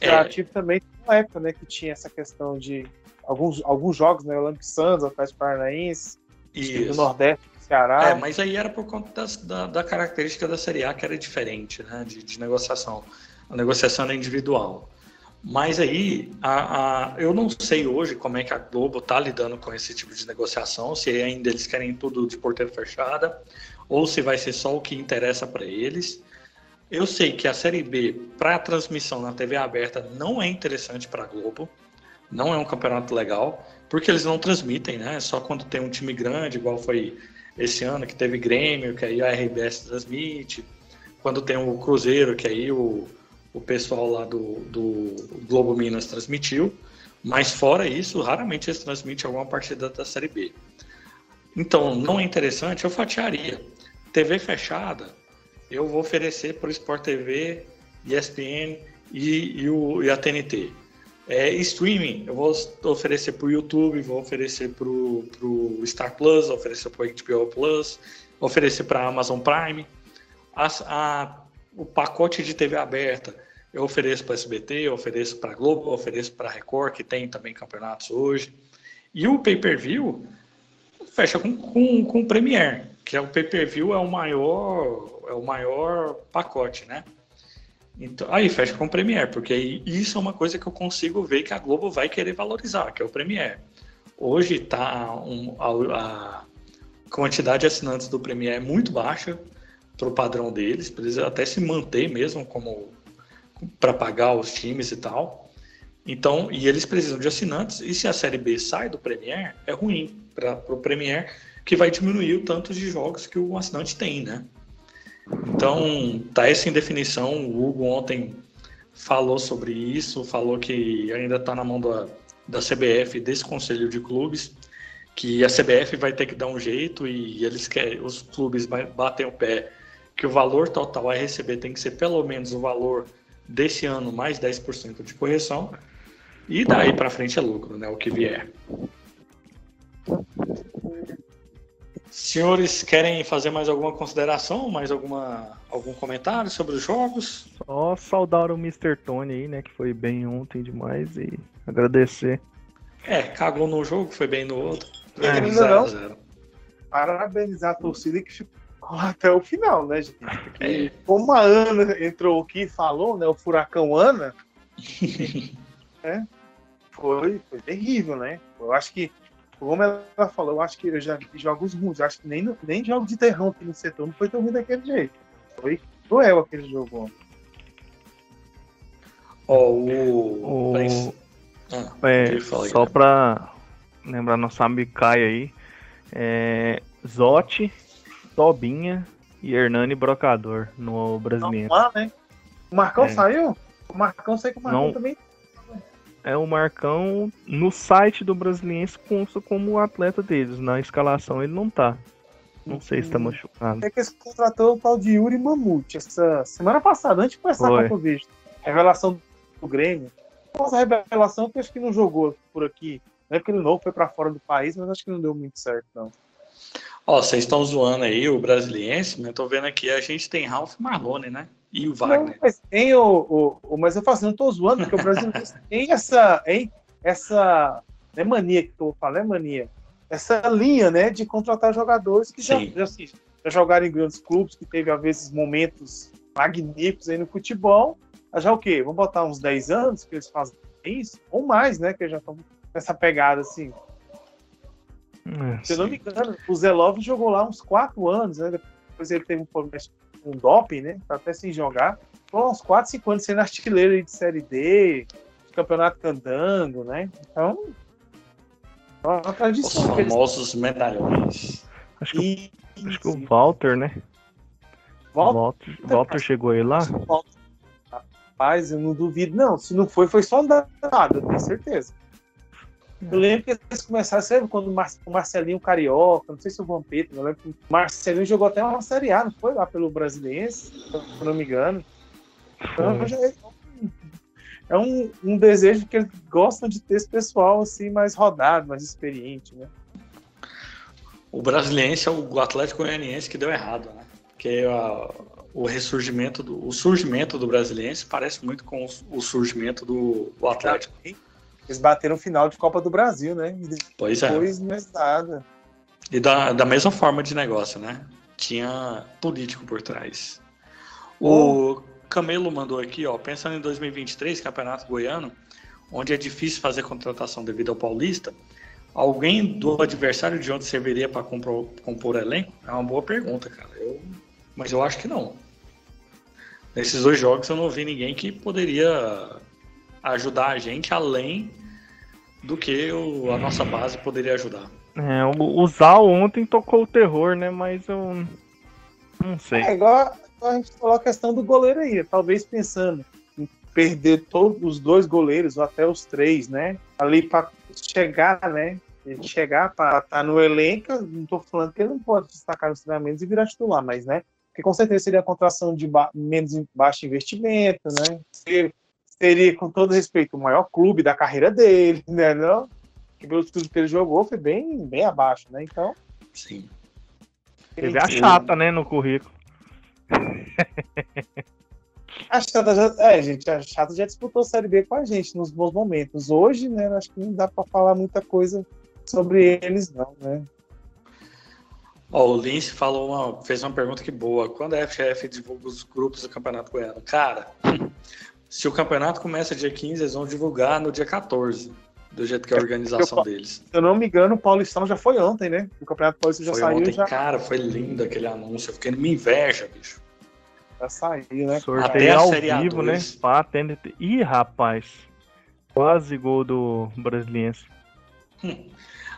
é... também tem uma época, né, que tinha essa questão de alguns, alguns jogos, né? Olympic Santos, Atlético Paranaense, do Nordeste, do Ceará. É, mas aí era por conta das, da, da, característica da Série A que era diferente, né? De, de negociação. A negociação era individual. Mas aí, a, a, eu não sei hoje como é que a Globo está lidando com esse tipo de negociação, se ainda eles querem tudo de porteira fechada, ou se vai ser só o que interessa para eles. Eu sei que a Série B, para transmissão na TV aberta, não é interessante para a Globo, não é um campeonato legal, porque eles não transmitem, né? Só quando tem um time grande, igual foi esse ano, que teve Grêmio, que aí a RBS transmite, quando tem o Cruzeiro, que aí o o pessoal lá do, do Globo Minas transmitiu, mas fora isso, raramente eles transmitem alguma partida da Série B. Então, não é interessante, eu fatiaria. TV fechada, eu vou oferecer para o Sport TV, ESPN e, e, o, e a TNT. É, streaming, eu vou oferecer para o YouTube, vou oferecer para o Star Plus, oferecer para o HBO Plus, oferecer para a Amazon Prime. A, a, o pacote de TV aberta, eu ofereço para SBT, eu ofereço para Globo, eu ofereço para Record, que tem também campeonatos hoje. E o pay-per-view fecha com, com, com o Premier, que é o pay-per-view é o maior é o maior pacote, né? Então, aí fecha com o Premier, porque isso é uma coisa que eu consigo ver que a Globo vai querer valorizar, que é o Premier. Hoje tá um, a, a, quantidade de assinantes do Premier é muito baixa para o padrão deles, precisa até se manter mesmo como para pagar os times e tal. Então, e eles precisam de assinantes, e se a Série B sai do Premier, é ruim para o Premier, que vai diminuir o tanto de jogos que o assinante tem, né? Então, tá essa indefinição. O Hugo ontem falou sobre isso, falou que ainda está na mão da, da CBF, desse Conselho de Clubes, que a CBF vai ter que dar um jeito e eles querem, os clubes batem o pé que o valor total a receber tem que ser pelo menos o valor desse ano mais 10% de correção e daí para frente é lucro, né? O que vier. Senhores, querem fazer mais alguma consideração, mais alguma, algum comentário sobre os jogos? Só saudar o Mr. Tony aí, né? Que foi bem ontem demais e agradecer. É, cagou no jogo, foi bem no outro. É, é, zero, zero. Parabenizar a torcida que ficou até o final, né, gente? Porque é. como a Ana entrou aqui e falou, né? O furacão Ana. né, foi, foi terrível, né? Eu acho que, como ela falou, eu acho que eu já vi jogos ruins. Acho que nem, nem jogo de terrão aqui no setor não foi tão ruim daquele jeito. Foi cruel aquele jogo Ó, o. o... Ah, é, só para lembrar nosso amigo Caio aí. É, Zotti Tobinha e Hernani Brocador no Brasileiro. Não, né? O Marcão é. saiu? O Marcão sei que o Marcão Não. também. É o Marcão no site do Brasiliense consta como atleta deles. Na escalação ele não tá. Não sei se tá hum. machucado. É que esse contratou o tal de Yuri Mamute essa semana passada, antes de começar a Copa. Revelação do Grêmio. Nossa revelação que acho que não jogou por aqui. Não é porque ele não foi para fora do país, mas acho que não deu muito certo, não. Ó, vocês estão zoando aí o brasiliense, mas tô vendo aqui, a gente tem Ralph Marlone, né? E o Wagner. Não, mas tem o, o, o, Mas eu falo assim, não tô zoando, porque o brasileiro tem essa. Hein, essa. Não é mania que eu falar, é mania. essa linha, né, de contratar jogadores que já, já, assim, já, jogaram em grandes clubes, que teve, às vezes, momentos magníficos aí no futebol. Já o quê? Vamos botar uns 10 anos que eles fazem isso? Ou mais, né, que já estão nessa pegada, assim. É, Se eu não me engano, o Zelov jogou lá uns 4 anos, né, depois ele teve um problema um doping, né, tá até sem jogar. Foi uns 4, 5 anos sendo artilheiro de Série D, de campeonato cantando, né, então os famosos medalhões. Acho que, e... acho que o Walter, né? Walter, Walter, Walter chegou aí lá? Rapaz, eu não duvido, não. Se não foi, foi só nada, eu tenho certeza. Eu lembro que eles começaram, sabe, quando o Marcelinho Carioca, não sei se o Vampeta, eu lembro que o Marcelinho jogou até uma Série A, não foi lá pelo Brasiliense, se não me engano. Então, já, é um, um desejo que eles gostam de ter esse pessoal assim mais rodado, mais experiente, né? O brasiliense é o Atlético Goianiense que deu errado, né? Porque a, o ressurgimento do o surgimento do brasiliense parece muito com o, o surgimento do, do, Atlético. Eles bateram final de Copa do Brasil, né? E pois é. Depois mais nada. E da, da mesma forma de negócio, né? Tinha político por trás. O, Camelo mandou aqui, ó, pensando em 2023, Campeonato Goiano, onde é difícil fazer contratação devido ao Paulista, alguém do adversário de onde serviria para compor, compor elenco? É uma boa pergunta, cara. Eu, mas eu acho que não. Nesses dois jogos eu não vi ninguém que poderia ajudar a gente além do que o, a nossa base poderia ajudar. É, o, Zal ontem tocou o terror, né? Mas eu não sei. É igual, a gente falou a questão do goleiro aí, talvez pensando em perder todos os dois goleiros, ou até os três, né? Ali para chegar, né? Chegar para estar tá no elenco, não estou falando que ele não pode destacar nos treinamentos e virar titular, mas, né? Porque com certeza seria a contração de ba menos baixo investimento, né? Seria, seria, com todo respeito, o maior clube da carreira dele, né? Não? Que pelos clubes que ele jogou foi bem, bem abaixo, né? Então. Sim. Teve a chata, né, no currículo. A Chata já, é, gente, a Chata já disputou a Série B com a gente nos bons momentos. Hoje, né, acho que não dá para falar muita coisa sobre eles, não, né? Ó, o Lince falou uma, fez uma pergunta que boa. Quando a FF divulga os grupos do Campeonato Goiano? Cara, se o campeonato começa dia 15, eles vão divulgar no dia 14, do jeito que é a organização eu, deles. Se eu não me engano, o Paulistão já foi ontem, né? O Campeonato Paulista já foi saiu. Ontem, já... Cara, foi lindo aquele anúncio. Eu fiquei numa inveja, bicho. Já saiu, né? Sorteio ao vivo, né? Pá, atende... Ih, rapaz. Quase gol do Brasiliense. Hum.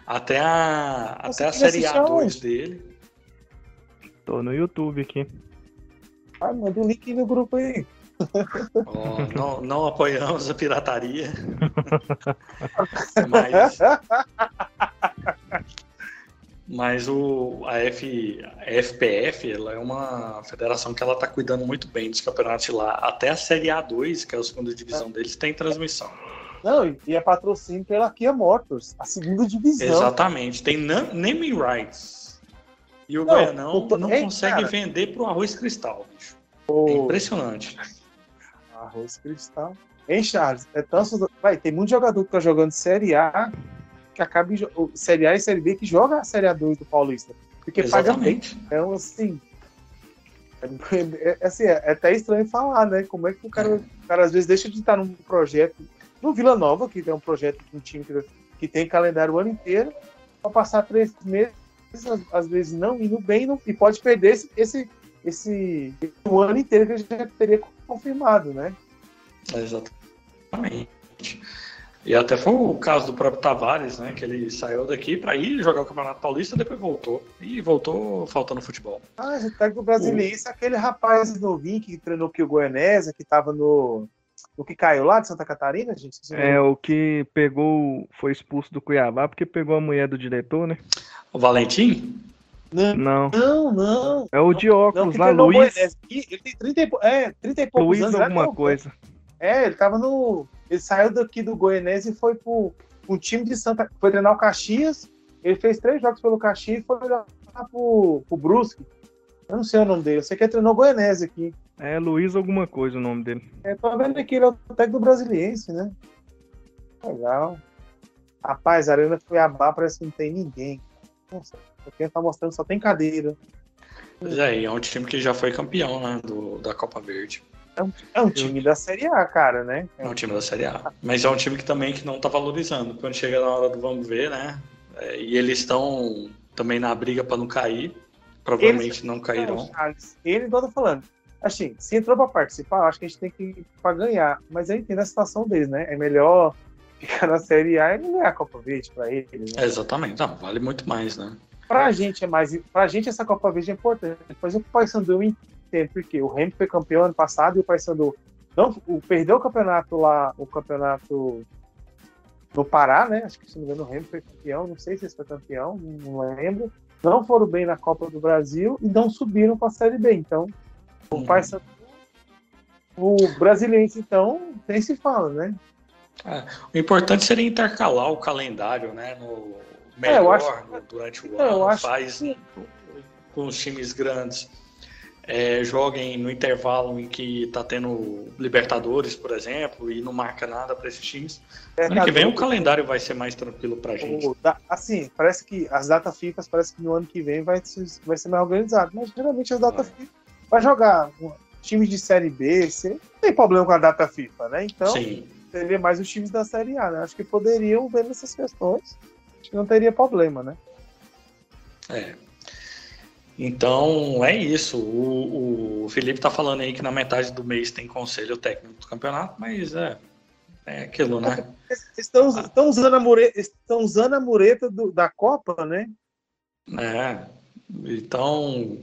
Até a, até a Série A2 dele. Tô no YouTube aqui. Ah, manda o um link no grupo aí. Oh, não, não apoiamos a pirataria. mas, mas o, a, F, a FPF ela é uma federação que ela está cuidando muito bem dos campeonatos lá. Até a Série A2, que é a segunda divisão deles, tem transmissão. Não, e é patrocínio pela Kia Motors, a segunda divisão. Exatamente, tem naming rights. E o não, Goianão tô... não Ei, consegue cara. vender pro arroz cristal, bicho. É impressionante. Arroz cristal. Hein, Charles? É tanto, vai, tem muito jogador que tá jogando Série A que acaba em, Série A e Série B que joga a Série A2 do Paulista. Porque Exatamente. paga bem. Então, assim. É, é, assim, é, é, até estranho falar, né? Como é que o cara, o cara às vezes deixa de estar num projeto. No Vila Nova, que tem um projeto com um time que, que tem calendário o ano inteiro, para passar três meses, às, às, vezes não indo bem, não, e pode perder esse, esse, esse o ano inteiro que a gente já teria confirmado, né? Exatamente. E até foi o caso do próprio Tavares, né? Que ele saiu daqui para ir jogar o Campeonato Paulista, depois voltou. E voltou faltando futebol. Ah, esse técnico brasileiro, o... aquele rapaz novinho que treinou aqui o Goianésia, que tava no. O que caiu lá de Santa Catarina, gente? É, o que pegou, foi expulso do Cuiabá porque pegou a mulher do diretor, né? O Valentim? Não. Não, não. não. É o de óculos não, lá, Luiz. Ele tem 30 e, é, 30 e poucos Luiz anos. alguma coisa. É, ele tava no. Ele saiu daqui do Goianese e foi pro um time de Santa. Foi treinar o Caxias. Ele fez três jogos pelo Caxias e foi lá pro, pro Brusque. Eu não sei o nome dele. Eu sei que ele treinou o Goianese aqui. É Luiz alguma coisa o nome dele. É, tô vendo aqui, ele é o técnico do Brasiliense, né? Legal. Rapaz, a Arena Cuiabá parece que não tem ninguém. Nossa, quem tá mostrando só tem cadeira. Pois é, é um time que já foi campeão, né, do, da Copa Verde. É um, é um time da Série A, cara, né? É um time da Série A. Mas é um time que também que não tá valorizando. Quando chega na hora do vamos ver, né? É, e eles estão também na briga para não cair. Provavelmente eles, não cairão. Charles, ele, igual eu tô falando, assim, se entrou para participar, acho que a gente tem que ir para ganhar. Mas eu entendo a situação deles, né? É melhor ficar na Série A e não ganhar a Copa Verde para eles. Né? É, exatamente, não, vale muito mais, né? Pra gente é mais. Pra gente essa Copa Verde é importante. Por exemplo, o Paysandu eu entendo porque o Remy foi campeão ano passado e o Paysandu não o, perdeu o campeonato lá, o campeonato no Pará, né? Acho que se não me engano o Remy foi campeão, não sei se foi campeão, não lembro. Não foram bem na Copa do Brasil e não subiram para a Série B. Então, o. Paysandu o brasileiro, então, nem se fala, né? É, o importante seria intercalar o calendário, né? No melhor é, acho... durante o ano, faz que... com os times grandes. É, joguem no intervalo em que está tendo Libertadores, por exemplo, e não marca nada para esses times. É, ano que vem o calendário vai ser mais tranquilo para a gente. Assim, parece que as datas FIFA parece que no ano que vem vai, vai ser mais organizado, mas geralmente as datas FIFA vai jogar times de Série B, C, não tem problema com a data FIFA, né? Então, Sim. seria mais os times da Série A, né? Acho que poderiam ver nessas questões, que não teria problema, né? É. Então, é isso. O, o Felipe tá falando aí que na metade do mês tem conselho técnico do campeonato, mas é, é aquilo, né? Estão, estão, usando, a mureta, estão usando a mureta do, da Copa, né? É. Então,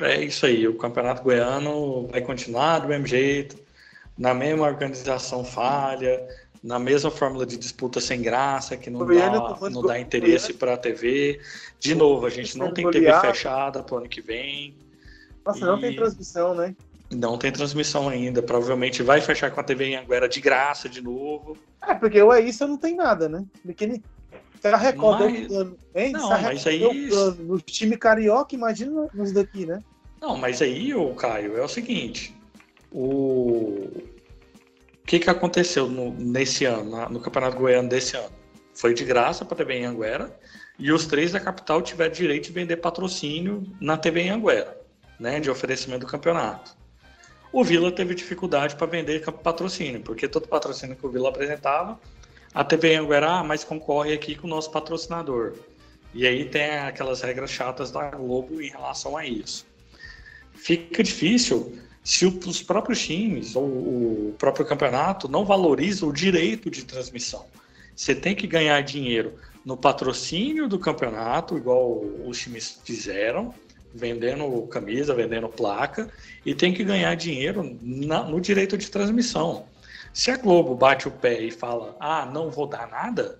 é isso aí. O Campeonato Goiano vai continuar do mesmo jeito, na mesma organização falha, na mesma fórmula de disputa sem graça, que não dá, não dá interesse para a TV. De novo, a gente não tem TV fechada para o ano que vem. Nossa, não tem transmissão, né? Não tem transmissão ainda. Provavelmente vai fechar com a TV em Anguera de graça de novo. É, porque o é isso não tem nada, né? Porque se a Record mas... deu plano, hein? Não, mas aí... plano no time carioca, imagina nos daqui, né? Não, mas aí, o Caio, é o seguinte. O que, que aconteceu no, nesse ano, na, no Campeonato Goiano desse ano? Foi de graça para a TV em Anguera e os três da capital tiveram direito de vender patrocínio na TV em Anguera, né, de oferecimento do campeonato. O Vila teve dificuldade para vender patrocínio, porque todo patrocínio que o Vila apresentava, a TV em Anguera, ah, mas concorre aqui com o nosso patrocinador. E aí tem aquelas regras chatas da Globo em relação a isso fica difícil se os próprios times ou o próprio campeonato não valorizam o direito de transmissão. Você tem que ganhar dinheiro no patrocínio do campeonato, igual os times fizeram, vendendo camisa, vendendo placa, e tem que ganhar dinheiro na, no direito de transmissão. Se a Globo bate o pé e fala, ah, não vou dar nada,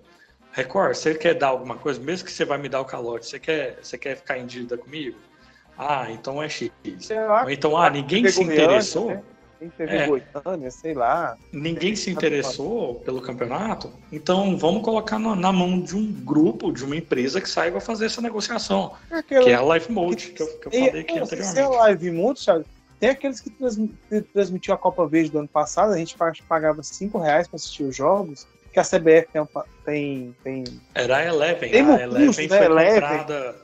Record, você quer dar alguma coisa, mesmo que você vai me dar o calote, você quer, você quer ficar em dívida comigo? Ah, então é X. Ou então, ah, ninguém se interessou. Né? é, Goiânia, sei lá. Ninguém se interessou pelo campeonato, então vamos colocar na, na, mão de um grupo, de uma empresa que saiba fazer essa negociação. É aquela... Que é a Live Mode, que, eu, que eu falei aqui anteriormente. Se é Live Mode, Thiago, tem aqueles que transmitiu a Copa Verde do ano passado, a gente pagava 5 reais para assistir os jogos, que a CBF tem. tem, tem... Era a Eleven. Tem a Eleven custo, né? foi né? comprada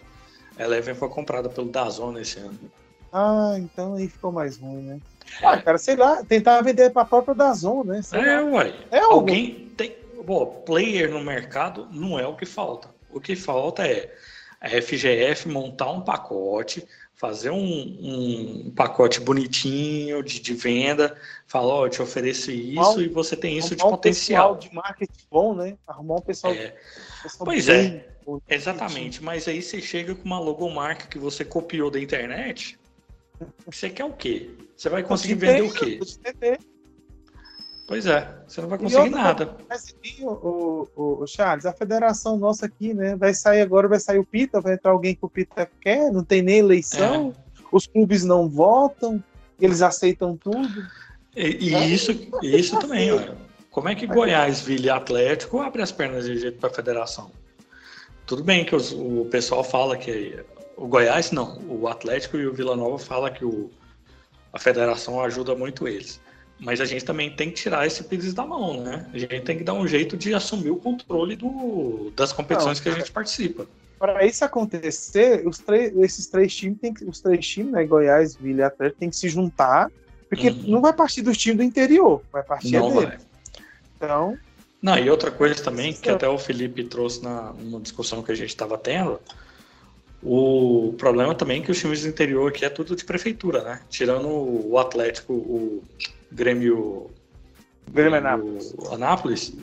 a Eleven foi comprada pelo Dazon esse ano. Ah, então aí ficou mais ruim, né? Ah, cara, sei lá, tentar vender para a própria Dazon, né? Sei é, lá. ué. É Alguém tem. Bom, player no mercado não é o que falta. O que falta é a FGF montar um pacote, fazer um, um pacote bonitinho de, de venda, falar, ó, oh, eu te ofereço isso arrumar, e você tem isso de potencial. Um de marketing bom, né? Arrumar um pessoal. É. pessoal pois é. bem, é. Exatamente, mas aí você chega com uma logomarca que você copiou da internet. Você quer o quê? Você vai conseguir vender o quê? Pois é, você não vai conseguir outra, nada. Mas o, o, o, Charles, a federação nossa aqui, né? Vai sair agora, vai sair o Pita, vai entrar alguém que o Pita quer, não tem nem eleição, é. os clubes não votam, eles aceitam tudo. E, e é. isso, isso também, olha. Como é que Goiás, Vila e Atlético abre as pernas de jeito para a federação? Tudo bem que os, o pessoal fala que o Goiás não, o Atlético e o Vila Nova fala que o, a federação ajuda muito eles. Mas a gente também tem que tirar esse pires da mão, né? A gente tem que dar um jeito de assumir o controle do, das competições Não, que a gente participa. Para isso acontecer, os três, esses três times, tem que, os três times, né, Goiás, Vila e Atlético, tem que se juntar, porque uhum. não vai partir dos times do interior, vai partir não dele. Vai. Então. Não, e outra coisa também, que até o Felipe trouxe na, numa discussão que a gente estava tendo, o problema também é que os times do interior aqui é tudo de prefeitura, né? Tirando o Atlético, o Grêmio, Grêmio Anápolis. Anápolis,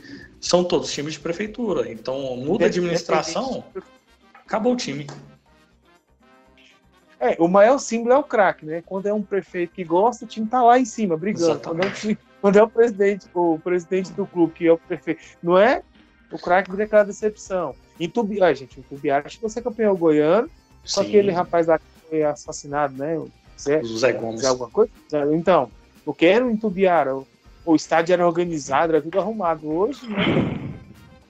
são todos times de prefeitura. Então muda a administração, acabou o time. É, o maior símbolo é o craque, né? Quando é um prefeito que gosta, o time tá lá em cima, brigando. Quando é, time, quando é, o presidente, o presidente do clube, que é o prefeito, não é? O craque vira aquela decepção. Em Tubi... Ah, gente, em Tubiara, acho que você é campeão goiano, Sim. com aquele rapaz lá que foi assassinado, né? O Zé, Zé Gomes. Zé alguma coisa? Então, eu quero em Tubiara. O, o estádio era organizado, era tudo arrumado. Hoje, né?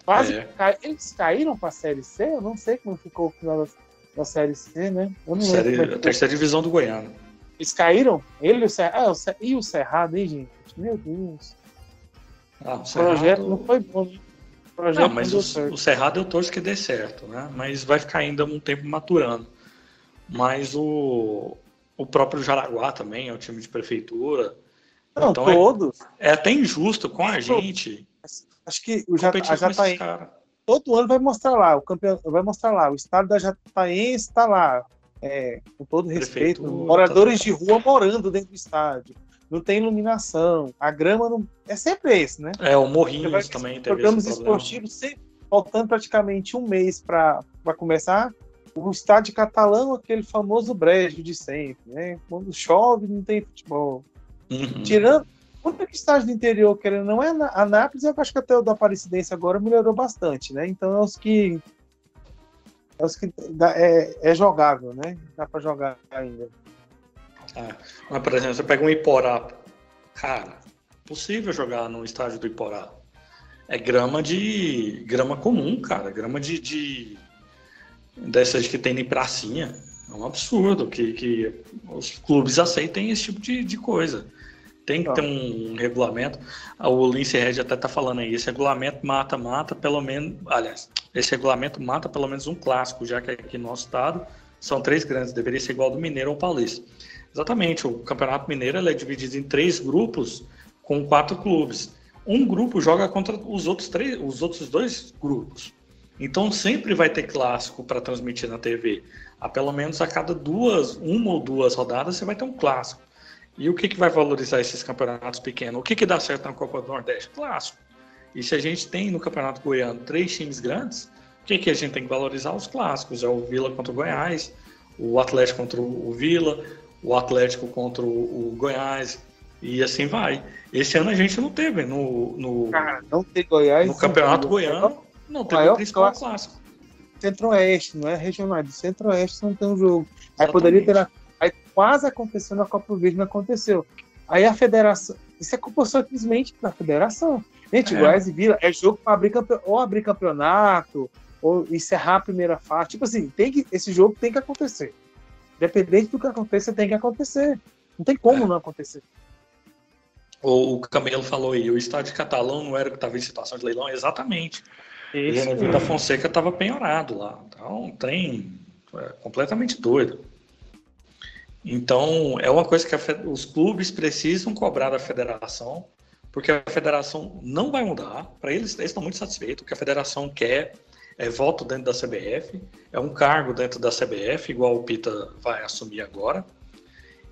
Quase é. cai... Eles caíram para a Série C? Eu não sei como ficou o final da, da Série C, né? Eu não série, lembro. É a terceira divisão do Goiano. Eles caíram? Ele e o Cerrado. Ah, o E o Cerrado, hein, gente? Meu Deus. Ah, o, o Cerrado... projeto não foi bom, né? projeto não, mas o, o, Cerrado eu torço que dê certo, né? Mas vai ficar ainda um tempo maturando. Mas o, o próprio Jaraguá também é um time de prefeitura. Não, então é todos. É, é, até injusto com a gente. Acho que o Jata, a Jataí, todo ano vai mostrar lá, o campeão vai mostrar lá, o estado da Jataense está lá, é, com todo respeito, moradores tá... de rua morando dentro do estádio não tem iluminação, a grama não. É sempre esse, né? É, o Morrinhos também teve Programas esportivos, sempre, faltando praticamente um mês para começar, o estádio catalão, aquele famoso brejo de sempre, né? Quando chove, não tem futebol. Uhum. Tirando. O único estádio do interior que não é a Nápoles, eu acho que até o da Aparecidense agora melhorou bastante, né? Então é os que. É os que dá, é, é jogável, né? Dá para jogar ainda. É. Mas, por exemplo, você pega um Iporá. Cara, possível jogar no estádio do Iporá. É grama de. grama comum, cara. Grama de. de dessas que tem em pracinha. É um absurdo que, que os clubes aceitem esse tipo de, de coisa. Tem que ter um regulamento. O Lince Red até tá falando aí, esse regulamento mata, mata pelo menos. Aliás, esse regulamento mata pelo menos um clássico, já que aqui no nosso estado são três grandes, deveria ser igual do Mineiro ou Paulista. Exatamente, o Campeonato Mineiro é dividido em três grupos com quatro clubes. Um grupo joga contra os outros três, os outros dois grupos. Então sempre vai ter clássico para transmitir na TV. A pelo menos a cada duas, uma ou duas rodadas você vai ter um clássico. E o que, que vai valorizar esses campeonatos pequenos? O que, que dá certo na Copa do Nordeste? Clássico. E se a gente tem no Campeonato Goiano três times grandes, o que, que a gente tem que valorizar? Os clássicos. É o Vila contra o Goiás, o Atlético contra o Vila, o Atlético contra o, Goiás e assim vai. Esse ano a gente não teve no, no, Cara, não tem Goiás, no Campeonato Goiano, não teve o principal clássico. clássico. Centro-Oeste, não é regional, do Centro-Oeste não tem um jogo. Aí poderia ter. Quase aconteceu na Copa Verde, não aconteceu. Aí a federação. Isso é culpa simplesmente da federação. Gente, é. Goiás e Vila é jogo para abrir campeonato, ou abrir campeonato, ou encerrar a primeira fase. Tipo assim, tem que, esse jogo tem que acontecer. Independente do que aconteça, tem que acontecer. Não tem como é. não acontecer. O, o Camelo falou aí, o estádio catalão não era que estava em situação de leilão? Exatamente. Isso. E da Fonseca estava penhorado lá. Então, tem é, completamente doido. Então, é uma coisa que a, os clubes precisam cobrar da federação, porque a federação não vai mudar. Para eles, eles estão muito satisfeitos. O que a federação quer é voto dentro da CBF, é um cargo dentro da CBF, igual o Pita vai assumir agora.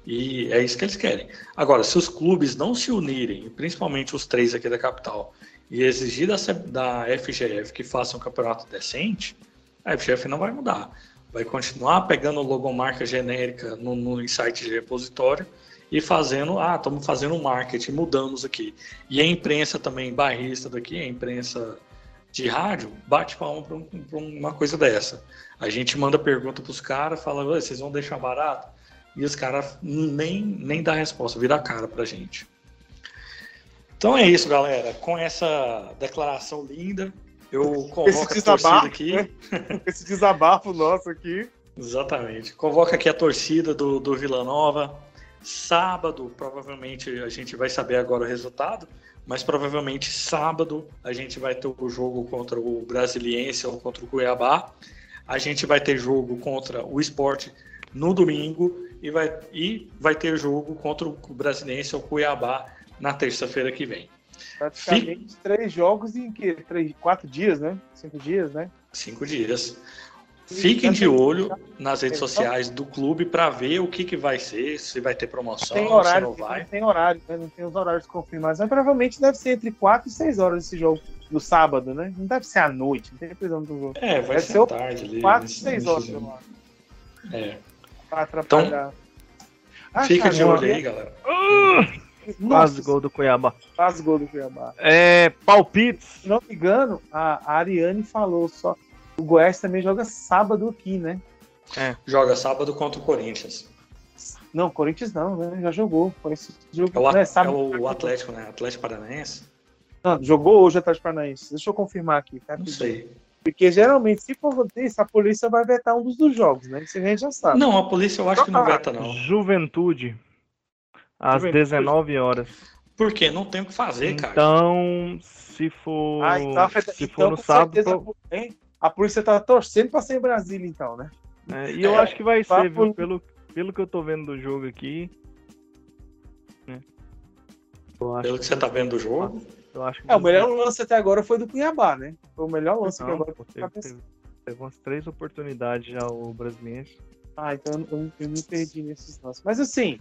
E é isso que eles querem. Agora, se os clubes não se unirem, principalmente os três aqui da capital, e exigir da, da FGF que faça um campeonato decente, a FGF não vai mudar. Vai continuar pegando logomarca genérica no, no site de repositório e fazendo, ah, estamos fazendo marketing, mudamos aqui. E a imprensa também, barrista daqui, a imprensa de rádio bate palma para um, uma coisa dessa. A gente manda pergunta para os caras, fala, vocês vão deixar barato? E os caras nem, nem dá resposta, vira a cara para gente. Então é isso, galera. Com essa declaração linda, eu convoco a torcida aqui. Né? Esse desabafo nosso aqui. Exatamente. Convoco aqui a torcida do, do Vila Nova. Sábado, provavelmente, a gente vai saber agora o resultado, mas provavelmente sábado a gente vai ter o jogo contra o Brasiliense ou contra o Cuiabá. A gente vai ter jogo contra o Esporte no domingo e vai, e vai ter jogo contra o Brasiliense ou Cuiabá na terça-feira que vem. Praticamente três jogos em que? Três, quatro dias, né? Cinco dias, né? Cinco dias. Fiquem de olho nas redes sociais do clube para ver o que, que vai ser, se vai ter promoção, tem horário, se não vai. Não tem horário, né? não tem os horários confirmados, mas provavelmente deve ser entre 4 e 6 horas esse jogo no sábado, né? Não deve ser à noite, não tem precisão do jogo. É, vai deve ser, ser tarde ali. 4 e 6 horas, eu acho. É. Pra atrapalhar. Então, ah, fica de olho aí, galera. Uh, quase gol do Cuiabá. Quase gol do Cuiabá. É, palpites. Se não me engano, a, a Ariane falou só. O Goiás também joga sábado aqui, né? É. Joga sábado contra o Corinthians. Não, Corinthians não, né? Já jogou. Corinthians jogou. É o, né? sábado, é o Atlético, né? Atlético Paranaense. Não, jogou hoje o Atlético Paranaense. Deixa eu confirmar aqui. Tá? Não sei. Porque geralmente, se for isso, a polícia vai vetar um dos, dos jogos, né? Isso a gente já sabe. Não, a polícia eu acho que não veta, não. Juventude. Às Juventude. 19 horas. Por quê? Não tem o que fazer, cara. Então, se for. Ah, então, se então, for no sábado. Certeza, a polícia tá torcendo pra ser em Brasília, então, né? É, e eu é, acho que vai ser, viu? Pelo, pelo que eu tô vendo do jogo aqui. Né? Pelo que você tá vendo do jogo? Eu acho é, o melhor lance até agora foi do Cuiabá, né? Foi o melhor lance não, que agora teve, teve, teve umas três oportunidades já o brasileiro. Ah, então eu, eu me perdi nesses lances. Mas assim,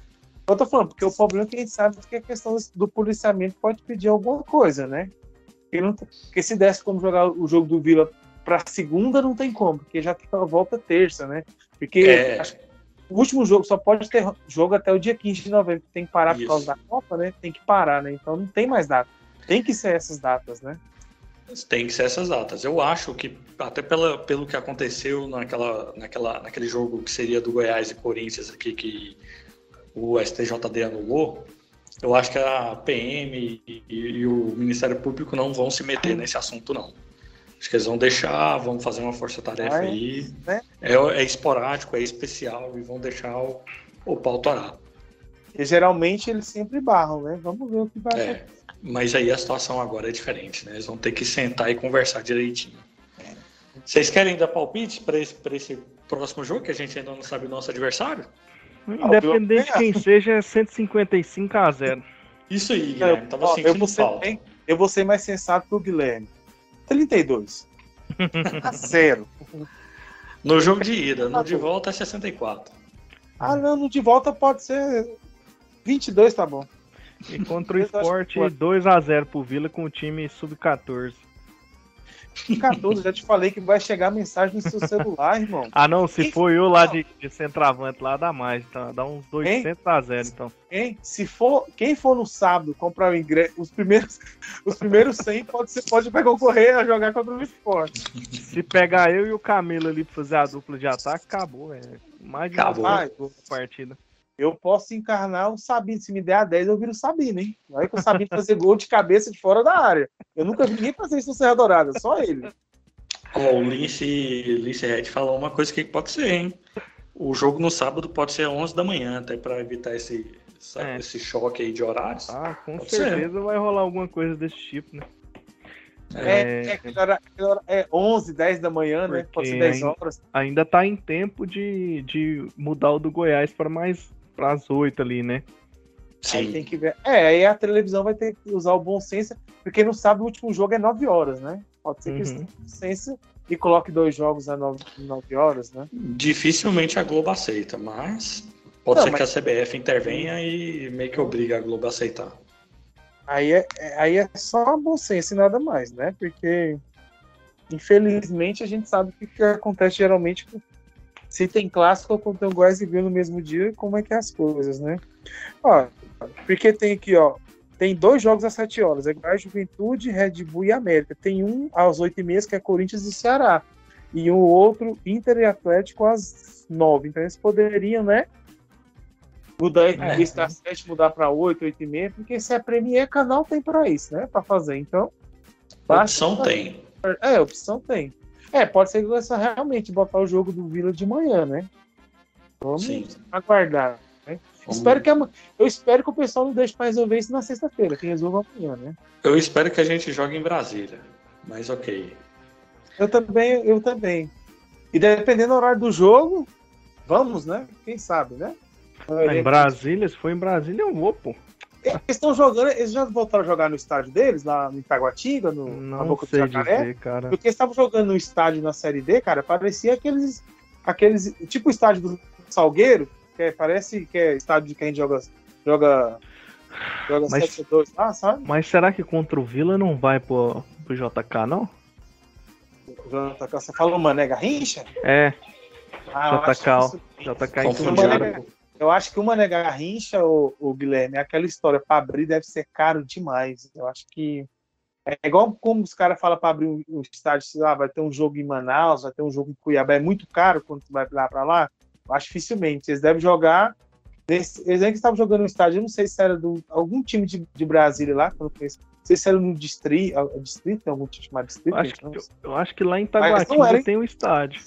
eu tô falando, porque o problema é que a gente sabe que a questão do policiamento pode pedir alguma coisa, né? Porque, não, porque se desse como jogar o jogo do Vila pra segunda, não tem como, porque já tem a volta terça, né? Porque é. o último jogo só pode ter jogo até o dia 15 de novembro, tem que parar Isso. por causa da Copa, né? Tem que parar, né? Então não tem mais data. Tem que ser essas datas, né? Tem que ser essas datas. Eu acho que, até pela, pelo que aconteceu naquela, naquela, naquele jogo que seria do Goiás e Corinthians aqui, que o STJD anulou, eu acho que a PM e, e, o Ministério Público não vão se meter nesse assunto, não. Acho que eles vão deixar, vão fazer uma força-tarefa aí. Né? É, é, esporádico, é especial e vão deixar o, o pau torar. E geralmente eles sempre barram, né? Vamos ver o que vai é. Mas aí a situação agora é diferente, né? Eles vão ter que sentar e conversar direitinho. Vocês querem dar palpite para esse, esse próximo jogo, que a gente ainda não sabe o nosso adversário? Independente de quem seja, é 155 a 0. Isso aí, Guilherme. Tava ó, eu, vou ser bem, eu vou ser mais sensato que o Guilherme. 32. a 0. No jogo de ida, no de volta é 64. Ah, não, no de volta pode ser 22, tá bom. E contra o esporte, 2x0 pro Vila com o time sub-14. 14, já te falei que vai chegar mensagem no seu celular, irmão. Ah, não, se Quem... for eu lá de, de centroavante, lá dá mais, então, dá uns 200 a 0 então. Hein? Se for, quem for no sábado comprar o ingresso, os primeiros, os primeiros 100 pode, ser, pode concorrer a jogar contra o esporte. Se pegar eu e o Camilo ali pra fazer a dupla de ataque, acabou, é. Mais de acabou. uma partida eu posso encarnar o Sabino. Se me der a 10, eu viro o Sabino, hein? Vai que o Sabino fazer gol de cabeça de fora da área. Eu nunca vi ninguém fazer isso no Serra Dourada, só ele. Oh, o Lince, Lince Red falou uma coisa que pode ser, hein? O jogo no sábado pode ser às 11 da manhã, até para evitar esse, é. esse choque aí de horários. Ah, com pode certeza ser. vai rolar alguma coisa desse tipo, né? É, é, é, é 11, 10 da manhã, né? Pode ser 10 horas. Ainda tá em tempo de, de mudar o do Goiás para mais para as 8 ali, né? Sim. Aí tem que ver. É, aí a televisão vai ter que usar o bom senso, porque não sabe o último jogo é 9 horas, né? Pode ser que uhum. eles senso e coloque dois jogos a 9, 9 horas, né? Dificilmente a Globo aceita, mas pode não, ser mas... que a CBF intervenha e meio que obriga a Globo a aceitar. Aí é, é, aí é só bom senso e nada mais, né? Porque infelizmente a gente sabe o que, que acontece geralmente com se tem clássico tem o Goiás e Vila no mesmo dia, como é que é as coisas, né? Ó, porque tem aqui, ó, tem dois jogos às 7 horas, é Goiás Juventude, Red Bull e América. Tem um às 8 e meia, que é Corinthians e Ceará. E o outro, Inter e Atlético, às 9. Então eles poderiam, né? Mudar é. das 7, mudar para 8, 8 e meia, porque se é Premier, canal tem para isso, né? Para fazer. Então. Opção tem. É, opção tem. É, pode ser que você realmente botar o jogo do Vila de manhã, né? Vamos Sim. aguardar. Né? Espero que eu espero que o pessoal não deixe para resolver isso na sexta-feira, que resolva amanhã, né? Eu espero que a gente jogue em Brasília, mas ok. Eu também, eu também. E dependendo do horário do jogo, vamos, né? Quem sabe, né? Ah, em Brasília, se for em Brasília, eu vou, pô. Eles estão jogando, eles já voltaram a jogar no estádio deles, lá no Itaguatinga, no, Não na Boca do Jacaré? Dizer, cara. Porque eles estavam jogando no estádio na Série D, cara, parecia aqueles, aqueles tipo o estádio do Salgueiro, que é, parece que é estádio que a gente joga, joga, joga mas, 7 lá, sabe? Mas será que contra o Vila não vai pro, pro JK, não? JK, você falou Mané Garrincha? É. Ah, JK, JK Confundiram. Eu acho que uma Mané Garrincha, o, o Guilherme, é aquela história para abrir deve ser caro demais. Eu acho que é igual como os caras falam para abrir um, um estádio, lá, vai ter um jogo em Manaus, vai ter um jogo em Cuiabá, é muito caro quando tu vai lá para lá. Eu acho dificilmente. Eles devem jogar. Nesse, eles ainda estavam jogando no estádio, eu não sei se era do algum time de, de Brasília lá, quando fez. Não sei se era no distrito, é distrito, algum time chamado distrito. Eu acho, que, eu, eu acho que lá em Taguatinga tem um estádio.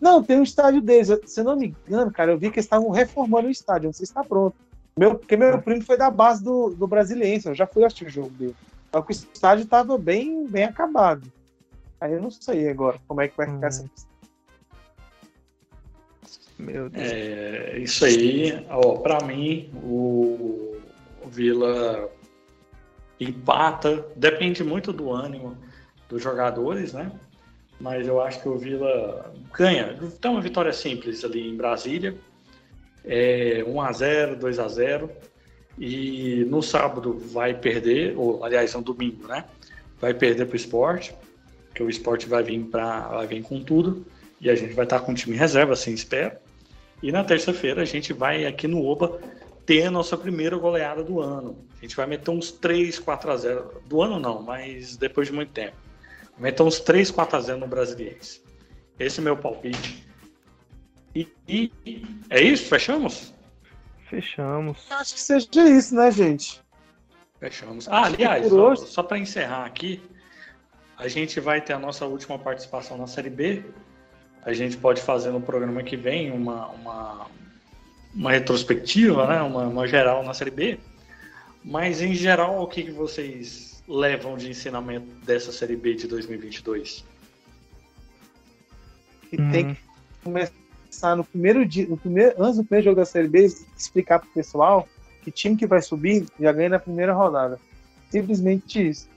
Não, tem um estádio deles. Se eu não me engano, cara, eu vi que eles estavam reformando o estádio. Não sei se está pronto. Meu, porque meu é. primo foi da base do, do Brasiliense. Eu já fui assistir o jogo dele. Só que o estádio estava bem, bem acabado. Aí eu não sei agora como é que vai ficar uhum. essa Meu Deus. É, isso aí, ó, para mim, o, o Vila empata, depende muito do ânimo dos jogadores, né? Mas eu acho que o Vila ganha. Tem uma vitória simples ali em Brasília, é 1 a 0, 2 a 0 e no sábado vai perder, ou aliás, no domingo, né? Vai perder para o esporte, que o esporte vai vir para vai vir com tudo e a gente vai estar com o time reserva, assim espero. E na terça-feira a gente vai aqui no Oba ter a nossa primeira goleada do ano. A gente vai meter uns 3, 4 a 0 do ano não, mas depois de muito tempo. Aumentou uns 3, 4 a 0 no Brasiliense. Esse é o meu palpite. E, e, é isso? Fechamos? Fechamos. Acho que seja isso, né, gente? Fechamos. Ah, aliás, só, só para encerrar aqui, a gente vai ter a nossa última participação na Série B. A gente pode fazer no programa que vem uma, uma, uma retrospectiva, né? uma, uma geral na Série B. Mas, em geral, o que, que vocês levam de ensinamento dessa Série B de 2022? Que hum. tem que começar no primeiro dia, no primeiro, antes do primeiro jogo da Série B, explicar pro pessoal que time que vai subir já ganha na primeira rodada. Simplesmente isso.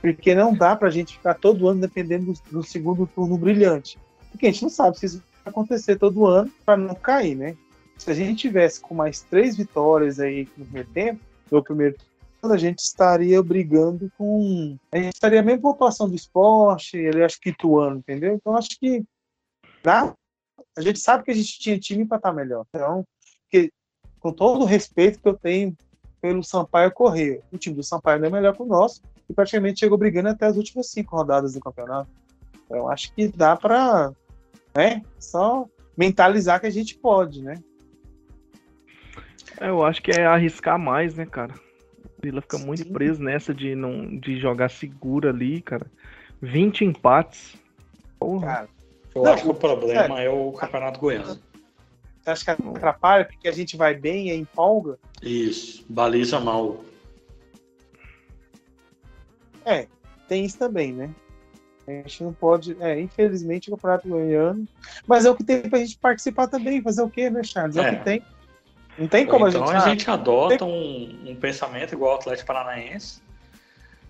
Porque não dá pra gente ficar todo ano dependendo do, do segundo turno brilhante. Porque a gente não sabe se isso vai acontecer todo ano para não cair, né? Se a gente tivesse com mais três vitórias aí no primeiro tempo, no primeiro a gente estaria brigando com. A gente estaria a mesma pontuação do esporte, ele acho que ano, entendeu? Então acho que dá. A gente sabe que a gente tinha time para estar tá melhor. Então, que, com todo o respeito que eu tenho pelo Sampaio Correia, o time do Sampaio não é melhor que o nosso e praticamente chegou brigando até as últimas cinco rodadas do campeonato. Então acho que dá para, né? Só mentalizar que a gente pode, né? É, eu acho que é arriscar mais, né, cara? Vila fica Sim. muito preso nessa de não de jogar seguro ali, cara. 20 empates. Porra. Cara, eu não, acho que o problema é, é o Campeonato Goiano. Você acha que atrapalha porque a gente vai bem e empolga? Isso, baliza mal. É, tem isso também, né? A gente não pode. É, infelizmente o Campeonato Goiano. Mas é o que tem pra gente participar também. Fazer o quê, né, Charles? É, é o que tem. Não tem como então a gente. Então a gente adota um, um, pensamento igual o Atlético Paranaense,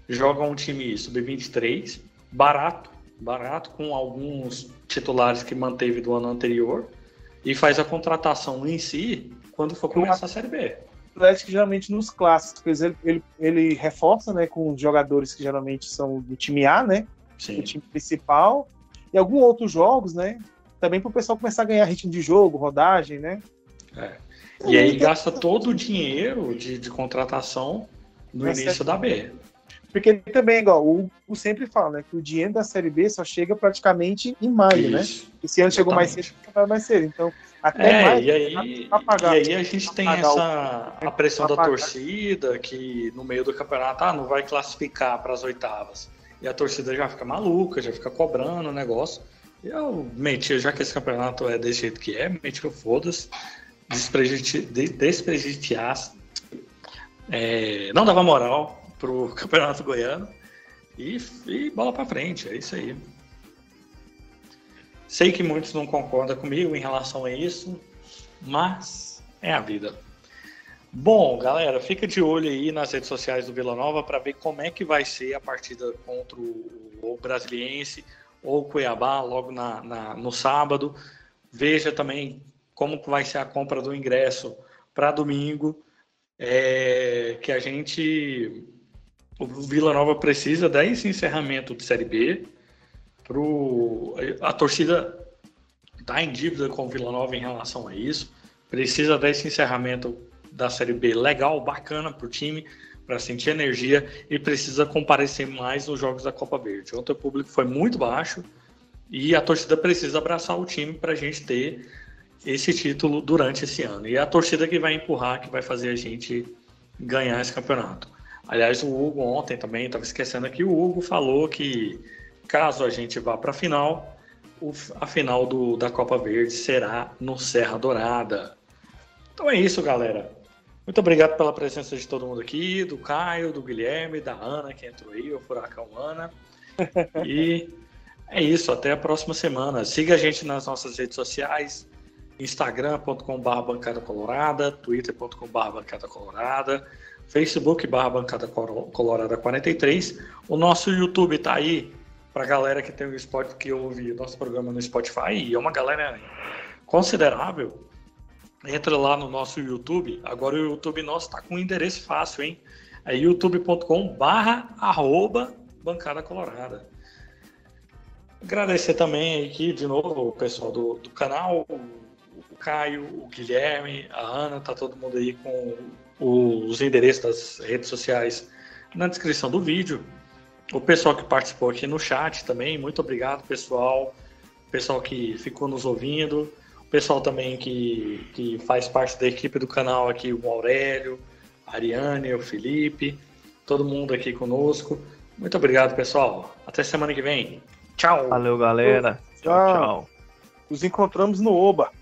joga um time sub-23, barato, barato, com alguns titulares que manteve do ano anterior, e faz a contratação em si quando for começar a Série B. O Atlético geralmente nos clássicos ele, ele, ele reforça né, com jogadores que geralmente são do time A, né? Sim. Do time principal. E alguns outros jogos, né? Também para o pessoal começar a ganhar ritmo de jogo, rodagem, né? É. E aí gasta todo o dinheiro de, de contratação no Mas início é... da B. Porque também, igual, o, o sempre fala, né? Que o dinheiro da Série B só chega praticamente em maio, né? Isso, né? Esse ano chegou mais cedo, vai mais cedo. Então, até é, maio, e aí, pagar, e aí a gente tem essa o, a pressão da torcida, que no meio do campeonato, ah, não vai classificar para as oitavas. E a torcida já fica maluca, já fica cobrando o negócio. E eu menti, já que esse campeonato é desse jeito que é, menti o foda-se desprestigiasse, é, não dava moral pro Campeonato Goiano e, e bola para frente, é isso aí. Sei que muitos não concordam comigo em relação a isso, mas é a vida. Bom, galera, fica de olho aí nas redes sociais do Vila Nova para ver como é que vai ser a partida contra o Brasiliense ou Cuiabá logo na, na, no sábado. Veja também como vai ser a compra do ingresso para domingo. É, que a gente, o Vila Nova precisa desse encerramento de Série B pro, a torcida está em dívida com o Vila Nova em relação a isso. Precisa desse encerramento da Série B legal, bacana para o time, para sentir energia e precisa comparecer mais nos jogos da Copa Verde. Ontem o público foi muito baixo e a torcida precisa abraçar o time para a gente ter esse título durante esse ano. E é a torcida que vai empurrar, que vai fazer a gente ganhar esse campeonato. Aliás, o Hugo ontem também, estava esquecendo aqui, o Hugo falou que caso a gente vá para a final, a final do, da Copa Verde será no Serra Dourada. Então é isso, galera. Muito obrigado pela presença de todo mundo aqui, do Caio, do Guilherme, da Ana, que entrou aí, o Furacão Ana. E é isso, até a próxima semana. Siga a gente nas nossas redes sociais, instagram.com.br bancada colorada, twitter.com.br bancada colorada, facebook.br bancada colorada 43. O nosso YouTube está aí, para a galera que tem o Spotify, que ouve nosso programa no Spotify, e é uma galera considerável, entra lá no nosso YouTube. Agora o YouTube nosso está com um endereço fácil, hein? É youtube.com arroba bancada colorada. Agradecer também aqui de novo o pessoal do, do canal, Caio, o Guilherme, a Ana, tá todo mundo aí com os endereços das redes sociais na descrição do vídeo o pessoal que participou aqui no chat também, muito obrigado, pessoal. O pessoal que ficou nos ouvindo, o pessoal também que, que faz parte da equipe do canal aqui, o Aurélio, a Ariane, o Felipe, todo mundo aqui conosco. Muito obrigado, pessoal. Até semana que vem. Tchau. Valeu, galera. Tchau. tchau. Nos encontramos no Oba.